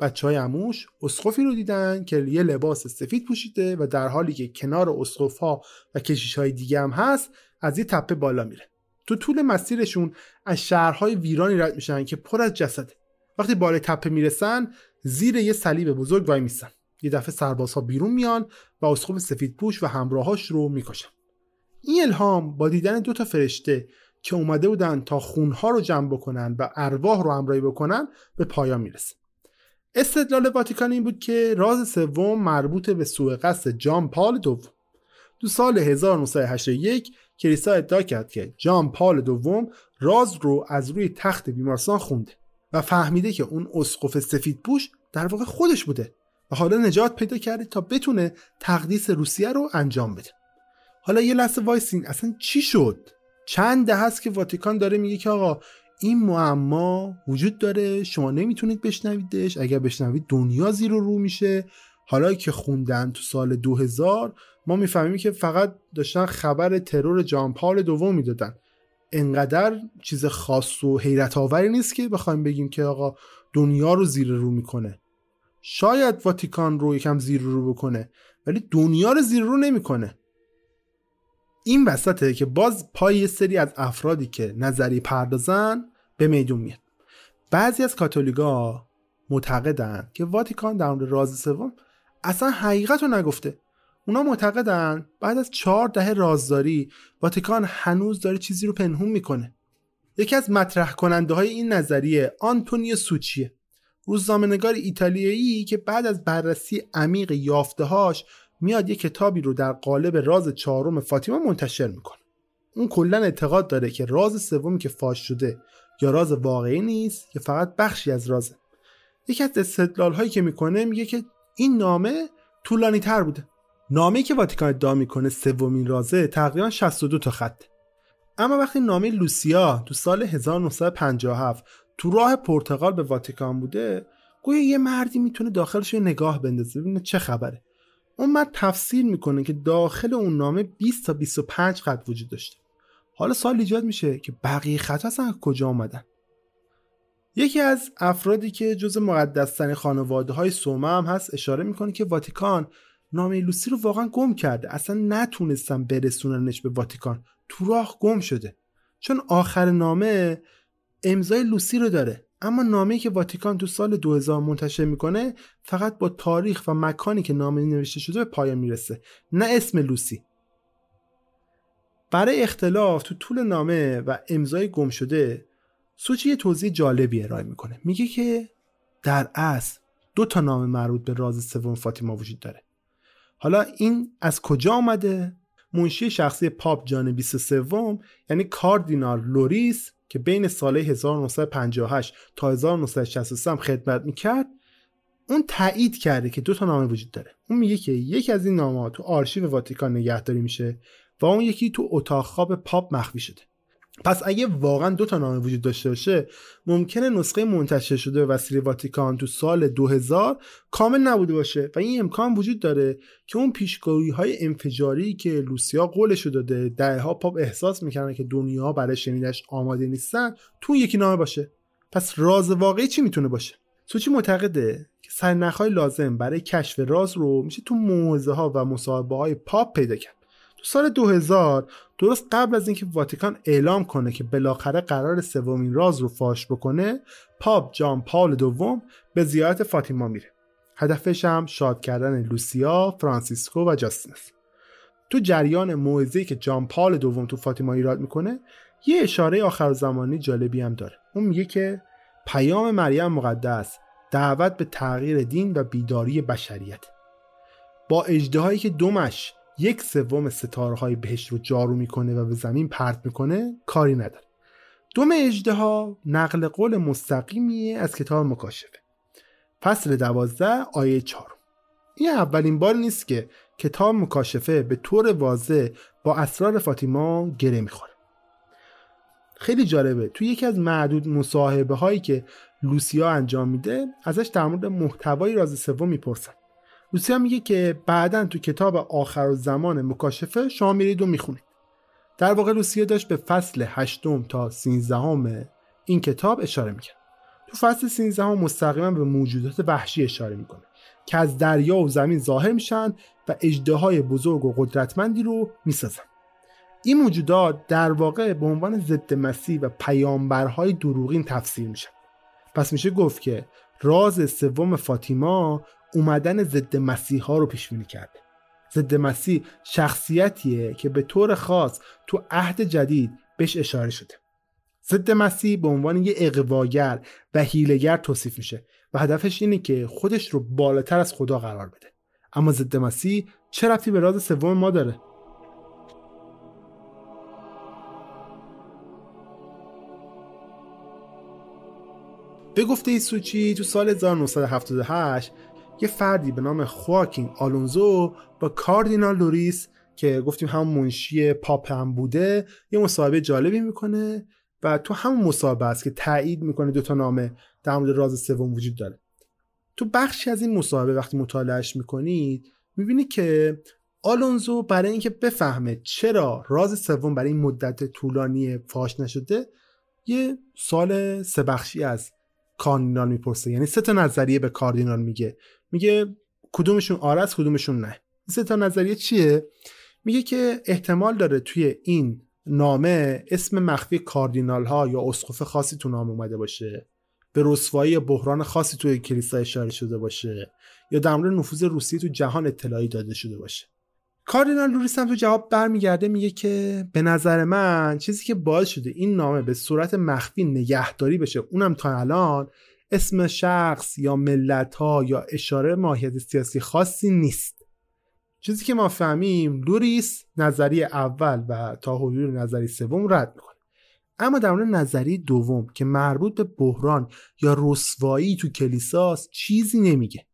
بچه های اموش اسقفی رو دیدن که یه لباس سفید پوشیده و در حالی که کنار اسقف ها و کشیش های دیگه هم هست از یه تپه بالا میره. تو طول مسیرشون از شهرهای ویرانی رد میشن که پر از جسده. وقتی بالای تپه می‌رسن زیر یه صلیب بزرگ وای میسن یه دفعه سربازها بیرون میان و اسقف سفید پوش و همراهاش رو می‌کشن. این الهام با دیدن دو تا فرشته که اومده بودن تا خونها رو جمع بکنن و ارواح رو همراهی بکنن به پایان می‌رسه. استدلال واتیکان این بود که راز سوم مربوط به سوء قصد جان پال دوم. تو سال 1981 کلیسا ادعا کرد که جان پال دوم راز رو از روی تخت بیمارستان خونده و فهمیده که اون اسقف سفید پوش در واقع خودش بوده و حالا نجات پیدا کرده تا بتونه تقدیس روسیه رو انجام بده. حالا یه لحظه وایسین اصلا چی شد؟ چند ده هست که واتیکان داره میگه که آقا این معما وجود داره شما نمی‌تونید بشنویدش اگر بشنوید دنیا زیر رو میشه. حالا که خوندن تو سال 2000 ما می‌فهمیم که فقط داشتن خبر ترور جان پال دوم می‌دادن. انقدر چیز خاص و حیرت آوری نیست که بخوایم بگیم که آقا دنیا رو زیر رو می‌کنه. شاید واتیکان رو یکم زیر رو بکنه ولی دنیا رو زیر رو نمی‌کنه. این وسطه که باز پای یه سری از افرادی که نظری پردازن به میدون میاد. بعضی از کاتولیکا معتقدن که واتیکان در مورد راز سوم اصلا حقیقت رو نگفته. اونا معتقدن بعد از چهار دهه رازداری واتیکان هنوز داره چیزی رو پنهون می‌کنه. یکی از مطرح کننده های این نظریه آنتونیو سوچیه. روزنامه‌نگار ایتالیایی که بعد از بررسی عمیق یافته‌هاش میاد یه کتابی رو در قالب راز چهارم فاطیما منتشر می‌کنه. اون کلا اعتقاد داره که راز سومی که فاش شده یا راز واقعی نیست که فقط بخشی از رازه. یکی از استدلال هایی که می‌کنه میگه که این نامه طولانی تر بوده. نامه که واتیکان ادعا می‌کنه سومین رازه تقریبا 62 تا خط. اما وقتی نامه لوسیا تو سال 1957 تو راه پرتغال به واتیکان بوده گویا یه مردی می‌تونه داخلش نگاه بندازه. ببینه چه خبره. اون مرد تفسیر می‌کنه که داخل اون نامه 20 تا 25 خط وجود داشته. حالا سال ایجاد میشه که بقیه خط اصلا کجا آمدن یکی از افرادی که جز مقدسترین خانواده های سومه هم هست اشاره می‌کنه که واتیکان نامه لوسی رو واقعا گم کرده. اصلا نتونستن برسوننش به واتیکان. تو راه گم شده. چون آخر نامه امضای لوسی رو داره. اما نامه که واتیکان تو سال 2000 منتشر می‌کنه فقط با تاریخ و مکانی که نامه نوشته شده به پایان می‌رسه. نه اسم لوسی. برای اختلاف تو طول نامه و امضای گم شده سوچی یه توضیح جالبی ارائه می‌کنه. میگه که در اصل دو تا نامه مربوط به راز سوم فاطیما وجود داره. حالا این از کجا آمده منشی شخصی پاپ جان 23 یعنی کاردینال لوریس که بین سال 1958 تا 1963 هم خدمت می‌کرد اون تایید کرده که دو تا نامه وجود داره. اون میگه که یکی از این نامه تو آرشیو واتیکان نگهداری میشه و اون یکی تو اتاق خواب پاپ مخفی شده. پس اگه واقعا دو تا نامه وجود داشته باشه ممکنه نسخه منتشر شده وسیله واتیکان تو سال 2000 کامل نبوده باشه و این امکان وجود داره که اون پیشگویی های انفجاری که لوسیا قولش داده ده ها پاپ احساس می‌کنن که دنیا برای شنیدش آماده نیستن تو یکی نامه باشه. پس راز واقعی چی می‌تونه باشه؟ سوچی معتقده که سرنخهای لازم برای کشف راز رو میشه تو موعظه ها و مصاحبه های پاپ پیدا کرد. سال 2000 درست قبل از اینکه واتیکان اعلام کنه که بالاخره قرار سومین راز رو فاش بکنه پاپ جان پال دوم به زیارت فاطیما میره. هدفش هم شاد کردن لوسیا، فرانسیسکو و جاستینس تو جریان موعظه‌ای که جان پال دوم تو فاطیما ایراد می‌کنه یه اشاره آخر زمانی جالبی هم داره. اون میگه که پیام مریم مقدس دعوت به تغییر دین و بیداری بشریت. با اجدهایی که دومش یک سوم ستاره های بهشت رو جارو می‌کنه و به زمین پرت می‌کنه کاری نداره. دوم ها نقل قول مستقیمیه از کتاب مکاشفه. فصل دوازده آیه چهارم. این اولین بار نیست که کتاب مکاشفه به طور واضح با اسرار فاطیما گره می‌خوره. خیلی جالبه. توی یکی از معدود مصاحبه هایی که لوسیا انجام میده ازش در مورد محتوای راز سوم می‌پرسن. لوسیا میگه که بعدا تو کتاب آخر زمان مکاشفه شما میرید و می‌خونید. در واقع لوسیا داشت به فصل هشتم تا سینزدهم این کتاب اشاره می‌کرد. تو فصل سینزدهم مستقیما به موجودات وحشی اشاره می‌کنه که از دریا و زمین ظاهر میشن و اجدهای بزرگ و قدرتمندی رو می‌سازن این موجودات در واقع به عنوان ضد مسیح و پیامبرهای دروغین تفسیر میشن پس میشه گفت که راز سوم فاطیما اومدن ضد مسیح ها رو پیش بینی کرده ضد مسیح شخصیتیه که به طور خاص تو عهد جدید بهش اشاره شده. ضد مسیح به عنوان یه اقواگر و هیلگر توصیف میشه و هدفش اینه که خودش رو بالاتر از خدا قرار بده. اما ضد مسیح چه ربطی به راز سوم ما داره؟ به گفته سوچی تو سال 1978 یه فردی به نام خواکین آلونزو با کاردینال لوریس که گفتیم همون منشی پاپ هم بوده یه مصاحبه جالبی می‌کنه و تو همون مصاحبه است که تایید می‌کنه دو تا نامه در مورد راز سوم وجود داره. تو بخشی از این مصاحبه وقتی مطالعهش می‌کنید می‌بینی که آلونزو برای اینکه بفهمه چرا راز سوم برای این مدت طولانی فاش نشده یه سال سه بخشی از کاردینال می‌پرسه. یعنی سه تا نظریه به کاردینال میگه. میگه کدومشون آره است کدومشون نه. سه تا نظریه چیه؟ میگه که احتمال داره توی این نامه اسم مخفی کاردینال ها یا اسقف خاصی تو نام اومده باشه. به رسوایی بحران خاصی توی کلیسا اشاره شده باشه. یا در مورد نفوذ روسیه تو جهان اطلاعی داده شده باشه. کاردینال لوریس هم تو جواب برمیگرده میگه که به نظر من چیزی که باعث شده این نامه به صورت مخفی نگهداری بشه اونم تا الان اسم شخص یا ملت ها یا اشاره ماهیت سیاسی خاصی نیست. چیزی که ما فهمیم لوریس نظریه اول و تا حدود نظریه سوم رد می‌کنه. اما در مورد نظریه دوم که مربوط به بحران یا رسوایی تو کلیساست چیزی نمیگه.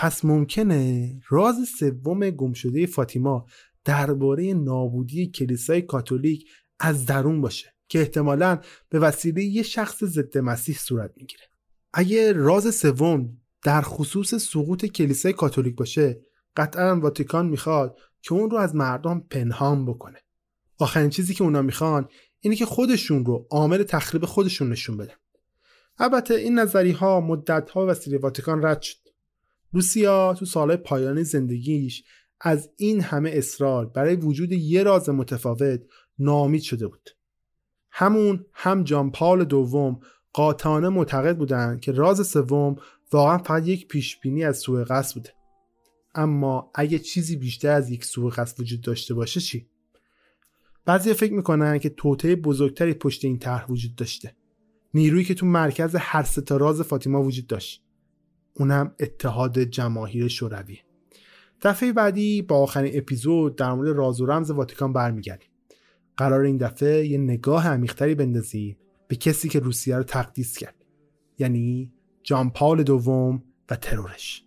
پس ممکنه راز سوم گمشده فاطیما درباره نابودی کلیسای کاتولیک از درون باشه که احتمالا به وسیله یه شخص ضد مسیح صورت می‌گیره. اگه راز سوم در خصوص سقوط کلیسای کاتولیک باشه قطعا واتیکان می‌خواد که اون رو از مردم پنهان بکنه. آخرین چیزی که اونا می‌خوان اینه که خودشون رو عامل تخریب خودشون نشون بدن. البته این نظری ها مدت ها وسیله واتیکان رد شد. روسیا تو سالهای پایانی زندگیش از این همه اصرار برای وجود یه راز متفاوت نامید شده بود. همون هم جان پال دوم قاطعانه معتقد بودن که راز سوم واقعا فقط یک پیشبینی از سوء قصد بوده. اما اگه چیزی بیشتر از یک سوء قصد وجود داشته باشه چی؟ بعضی فکر می‌کنن که توطعه بزرگتری پشت این طرح وجود داشته. نیرویی که تو مرکز هر سه راز فاطیما وجود داشت. اونم اتحاد جماهیر شوروی. دفعه بعدی با آخرین اپیزود در مورد راز و رمز واتیکان برمیگردیم. قرار این دفعه یه نگاه عمیقتری بندازیم به کسی که روسیه رو تقدیس کرد یعنی جان پال دوم و ترورش.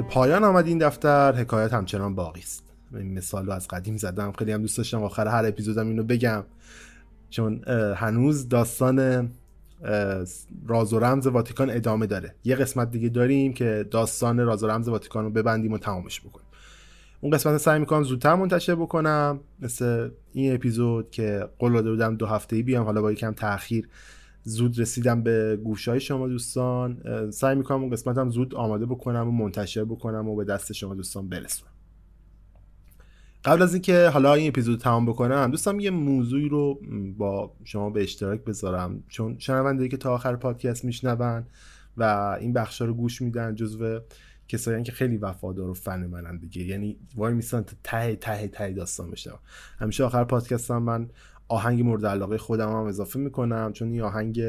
به پایان آمد این دفتر. حکایت همچنان باقی است. این مثال رو از قدیم زدم. خیلی هم دوست داشتم آخر هر اپیزودم اینو بگم. چون هنوز داستان راز و رمز واتیکان ادامه داره. یه قسمت دیگه داریم که داستان راز و رمز واتیکان رو ببندیم و تمامش بکنیم. اون قسمت سعی می‌کنم زودتر منتشر بکنم. مثل این اپیزود که قول داده بودم دو هفته ای بیام حالا با یکم تاخیر زود رسیدم به گوشای شما دوستان. سعی می‌کنم اون قسمت هم زود آماده بکنم و منتشر بکنم و به دست شما دوستان برسونم. قبل از اینکه حالا این اپیزود تمام بکنم دوستم یه موضوعی رو با شما به اشتراک بذارم. چون شنونده که تا آخر پادکست میشنون و این بخشا رو گوش میدن جزو کسایی که خیلی وفادار و فن منن دیگه. یعنی وای میسن تا ته ته ته داستان بشنم همیشه آخر پادکست هم من آهنگ مورد علاقه خودم هم اضافه می‌کنم چون این آهنگ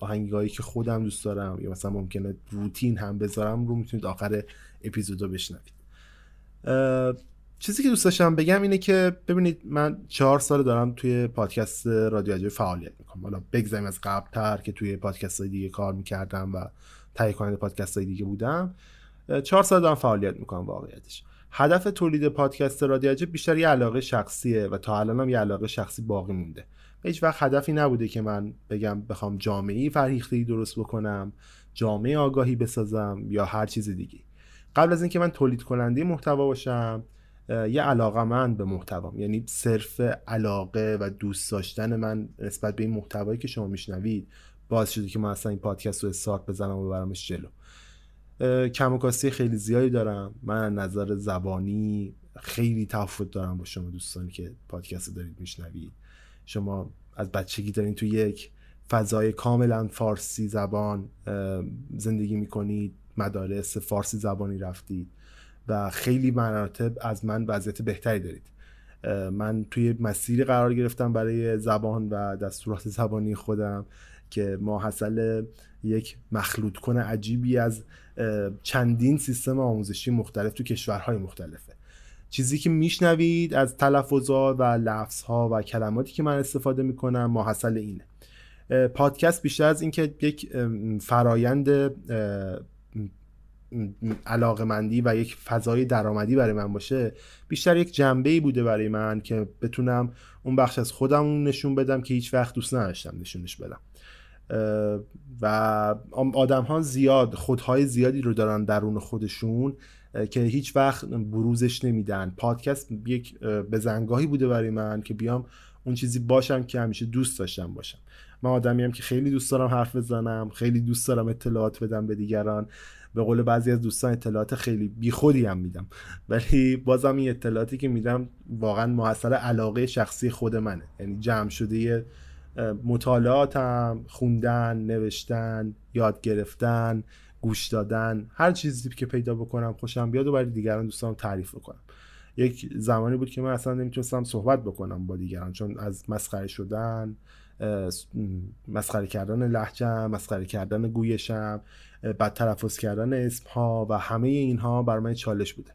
آهنگایی که خودم دوست دارم یا مثلا ممکنه روتین هم بذارم رو می‌تونید آخر اپیزودو بشنوید. چیزی که دوست داشتم بگم اینه که ببینید من چهار سال دارم توی پادکست رادیو اجای فعالیت می‌کنم. حالا بگذاریم از قبلتر که توی پادکست های دیگه کار می‌کردم و تهیه کننده پادکست های دیگه بودم. چهار سال دارم فعالیت می‌کنم واقعیتش. هدف تولید پادکست رادیو بیشتر یه علاقه شخصیه و تا الانم یه علاقه شخصی باقی مونده. هیچ وقت هدفی نبوده که من بگم بخوام جامعه فرهیخته درست بکنم جامعه آگاهی بسازم یا هر چیز دیگه. قبل از اینکه من تولید کننده محتوا باشم یه علاقه من به محتوام. یعنی صرف علاقه و دوست داشتن من نسبت به این محتوایی که شما میشنوید باعث شده که من اصلا این پادکست رو استارت بزنم و ببرمش جلو. کم خیلی زیادی دارم. من نظر زبانی خیلی تفاوت دارم با شما دوستانی که پادکست دارید میشنوید. شما از بچگی دارین تو یک فضای کاملا فارسی زبان زندگی می‌کنید مدارس فارسی زبانی رفتید و خیلی مراتب از من وضعیت بهتری دارید. من توی مسیری قرار گرفتم برای زبان و دستورات زبانی خودم که ما حاصل یک مخلوط کنه عجیبی از چندین سیستم آموزشی مختلف تو کشورهای مختلفه. چیزی که میشنوید از تلفظات و لفظها و کلماتی که من استفاده می‌کنم ماحصل اینه. پادکست بیشتر از اینکه یک فرایند علاقمندی و یک فضای درآمدی برای من باشه بیشتر یک جنبه ای بوده برای من که بتونم اون بخش از خودم نشون بدم که هیچ وقت دوست نداشتم نشونش بدم. و آدم ها زیاد خودهای زیادی رو دارن درون خودشون که هیچ وقت بروزش نمیدن. پادکست یک بزنگاهی بوده برای من که بیام اون چیزی باشم که همیشه دوست داشتم باشم. من آدمی هم که خیلی دوست دارم حرف بزنم خیلی دوست دارم اطلاعات بدم به دیگران. به قول بعضی از دوستان اطلاعات خیلی بیخودی هم میدم. ولی بازم این اطلاعاتی که میدم واقعا محصل علاقه شخصی خود منه. یعنی جمع شده مطالعاتم خوندن نوشتن یاد گرفتن گوش دادن هر چیزی که پیدا بکنم خوشم بیاد و برای دیگران دوستان تعریف بکنم. یک زمانی بود که من اصلا نمی‌تونستم صحبت بکنم با دیگران چون از مسخره شدن مسخره کردن لحجم مسخره کردن گویشم بد تلفظ کردن اسم ها و همه اینها بر من چالش بوده.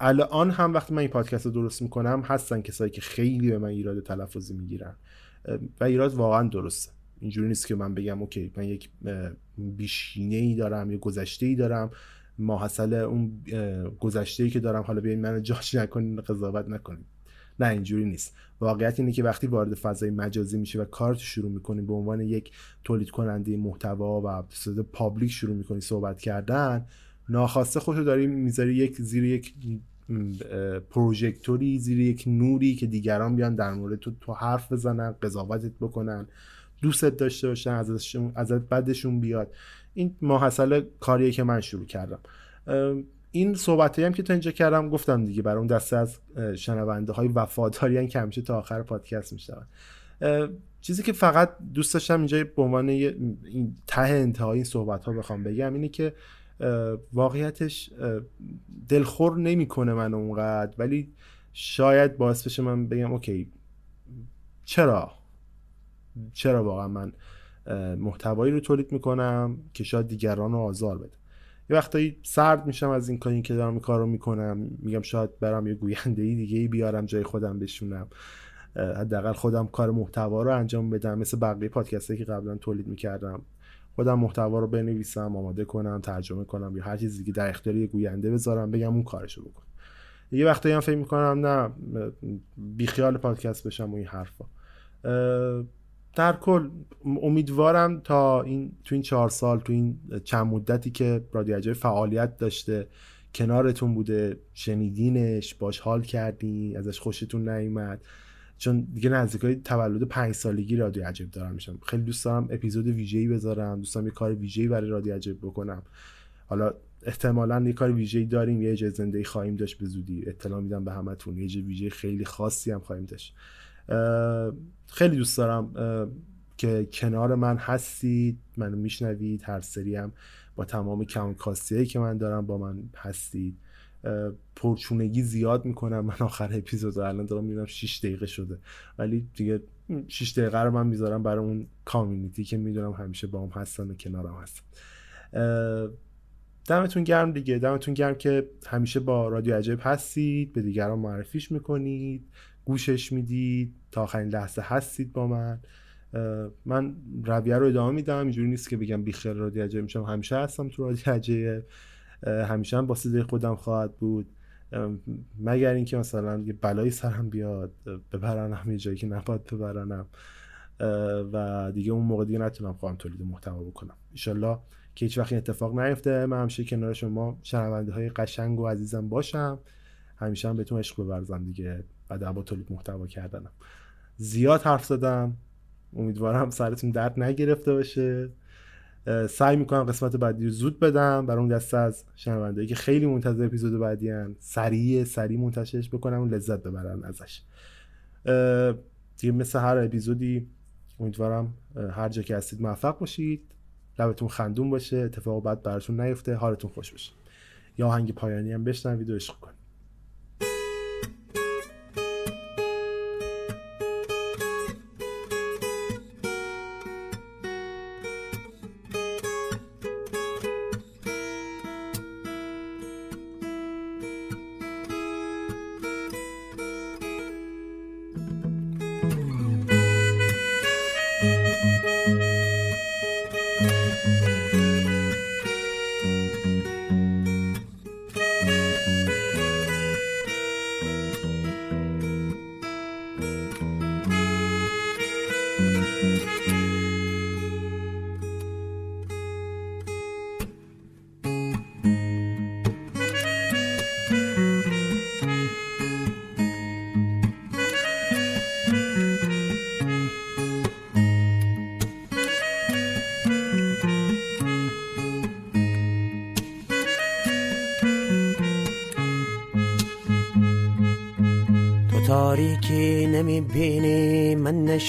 الان هم وقتی من این پادکست رو درست می‌کنم هستن کسایی که خیلی به من ایراد تلفظی می‌گیرن. و ایراد واقعا درسته. اینجوری نیست که من بگم OK من یک پیشینه ای دارم یا گذشته ای دارم. ماحصل اون گذشته ای که دارم حالا بیاین من جاش نکنین قضاوت نکنین. نه اینجوری نیست. واقعیت اینه که وقتی وارد فضای مجازی میشه و کارت شروع می‌کنی به عنوان یک تولید کننده محتوا و public شروع می‌کنی صحبت کردن ناخواسته خودتو داری می‌ذاری یک زیر یک پروژکتوری زیر یک نوری که دیگران بیان در مورد تو تو حرف بزنن قضاوتت بکنن دوستت داشته باشن ازشون ازت بدشون بیاد. این ماحصل کاریه که من شروع کردم. این صحبت هم که تا اینجا کردم گفتم دیگه برای اون دسته از شنونده های وفاداری که همیشه تا آخر پادکست میشنون. چیزی که فقط دوست داشتم اینجا به عنوان این ته انتهای این صحبت ها بخوام بگم اینه که واقعیتش دلخور نمی‌کنه من اونقدر. ولی شاید باعث بشه من بگم اوکی چرا؟ چرا واقعا من محتوایی رو تولید می‌کنم که شاید دیگران رو آزار بده؟ یه وقتایی سرد میشم از این کاری که دارم این کار رو می‌کنم. میگم شاید برم یه گوینده ای دیگه بیارم جای خودم بشونم. حداقل خودم کار محتوا رو انجام بدم. مثل بقیه پادکست که قبلا تولید می‌کردم. خودم محتوا رو بنویسم آماده کنم ترجمه کنم یا هر چیزی که در اختیار یه گوینده بذارم بگم اون کارشو بکن. یه وقتایی هم فکر می‌کنم نه بیخیال پادکست بشم و این حرفا. در کل امیدوارم تا این تو این چهار سال تو این چند مدتی که رادیو فعالیت داشته کنارتون بوده شنیدینش باش حال کردین ازش خوشتون نیومد. چون دیگه نزدیکای تولد پنج سالگی رادیو عجب دارم میشم. خیلی دوست دارم اپیزود ویژه‌ای بذارم دوست دارم یه کار ویژه‌ای برای رادیو عجب بکنم. حالا احتمالا یه کار ویژه‌ای داریم یه جای زنده خواهیم داشت به زودی. اطلاع میدم به همتون. یه ویژه خیلی خاصی هم خواهیم داشت. خیلی دوست دارم که کنار من هستید منو میشنوید هر سری هم با تمام کم که من دارم با من هستید. پرچونگی زیاد می‌کنم. من آخر اپیزود الان دارم می‌بینم 6 دقیقه شده. ولی دیگه 6 دقیقه رو من می‌ذارم برای اون کامیونیتی که می‌دونم همیشه با هم هستن و کنارم هستن. دمتون گرم دیگه. دمتون گرم که همیشه با رادیو عجب هستید. به دیگران معرفیش می‌کنید. گوشش می‌دید. تا آخرین لحظه هستید با من. من رویه رو ادامه میدم. اینجوری نیست که بگم بیخیال رادیو عجب میشم. همیشه هستم تو رادیو عجب. همیشه هم با صدای خودم خواهد بود. مگر اینکه مثلا یه بلایی سرم بیاد ببرنم یه جایی که نباید ببرنم. و دیگه اون موقع دیگه نتونم خواهم تولید محتوا بکنم. ایشالله که هیچ وقت این اتفاق نیفته. من همیشه کنار شما شنونده های قشنگ و عزیزم باشم. همیشه هم بهتون عشق بورزم دیگه بعد با تولید محتوا کردنم. زیاد حرف زدم. امیدوارم سرتون درد نگرفته باشه. سعی می‌کنم قسمت بعدی رو زود بدم برای اون دسته از شنوندهایی که خیلی منتظر اپیزود بعدی هن. سریع سریع منتشرش بکنم و لذت ببرن ازش. دیگه مثل هر اپیزودی امیدوارم هر جا که هستید موفق باشید. لبتون خندون باشه اتفاق بعد براتون نیفته. حالتون خوش باشه. یا آهنگ پایانی هم بشنوید و عشق کنید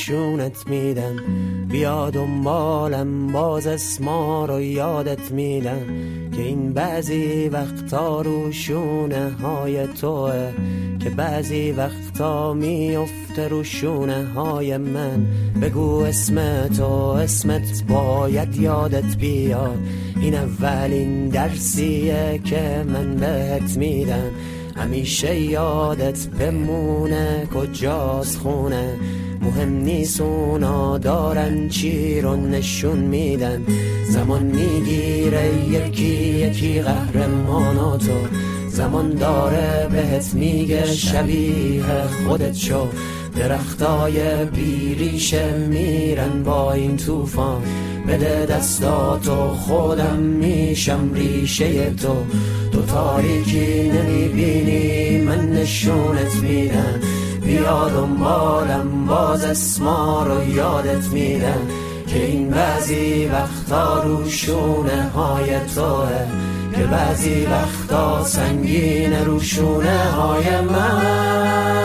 نشونت میدم. بیا دنبالم باز اسما رو یادت میدم که این بعضی وقتا رو شونه های توه که بعضی وقتا میفته رو شونه های من. بگو اسم تو اسمت باید یادت بیاد. این اولین درسیه که من بهت میدم. همیشه یادت بمونه کجاست خونه. مهم نیست اونا دارن چی رو نشون میدن. زمان می‌گیره یکی یکی قهرماناتو زمان داره بهت میگه شبیه خودت شو. درختای بیریشه میرن با این طوفان. بده دستاتو خودم میشم ریشه تو. تو تاریکی نمی‌بینی من نشونت میدم. بیا دنبالم باز اسما رو یادت میدم که این بعضی وقتا روشونه های توه که بعضی وقتا سنگین روشونه های من.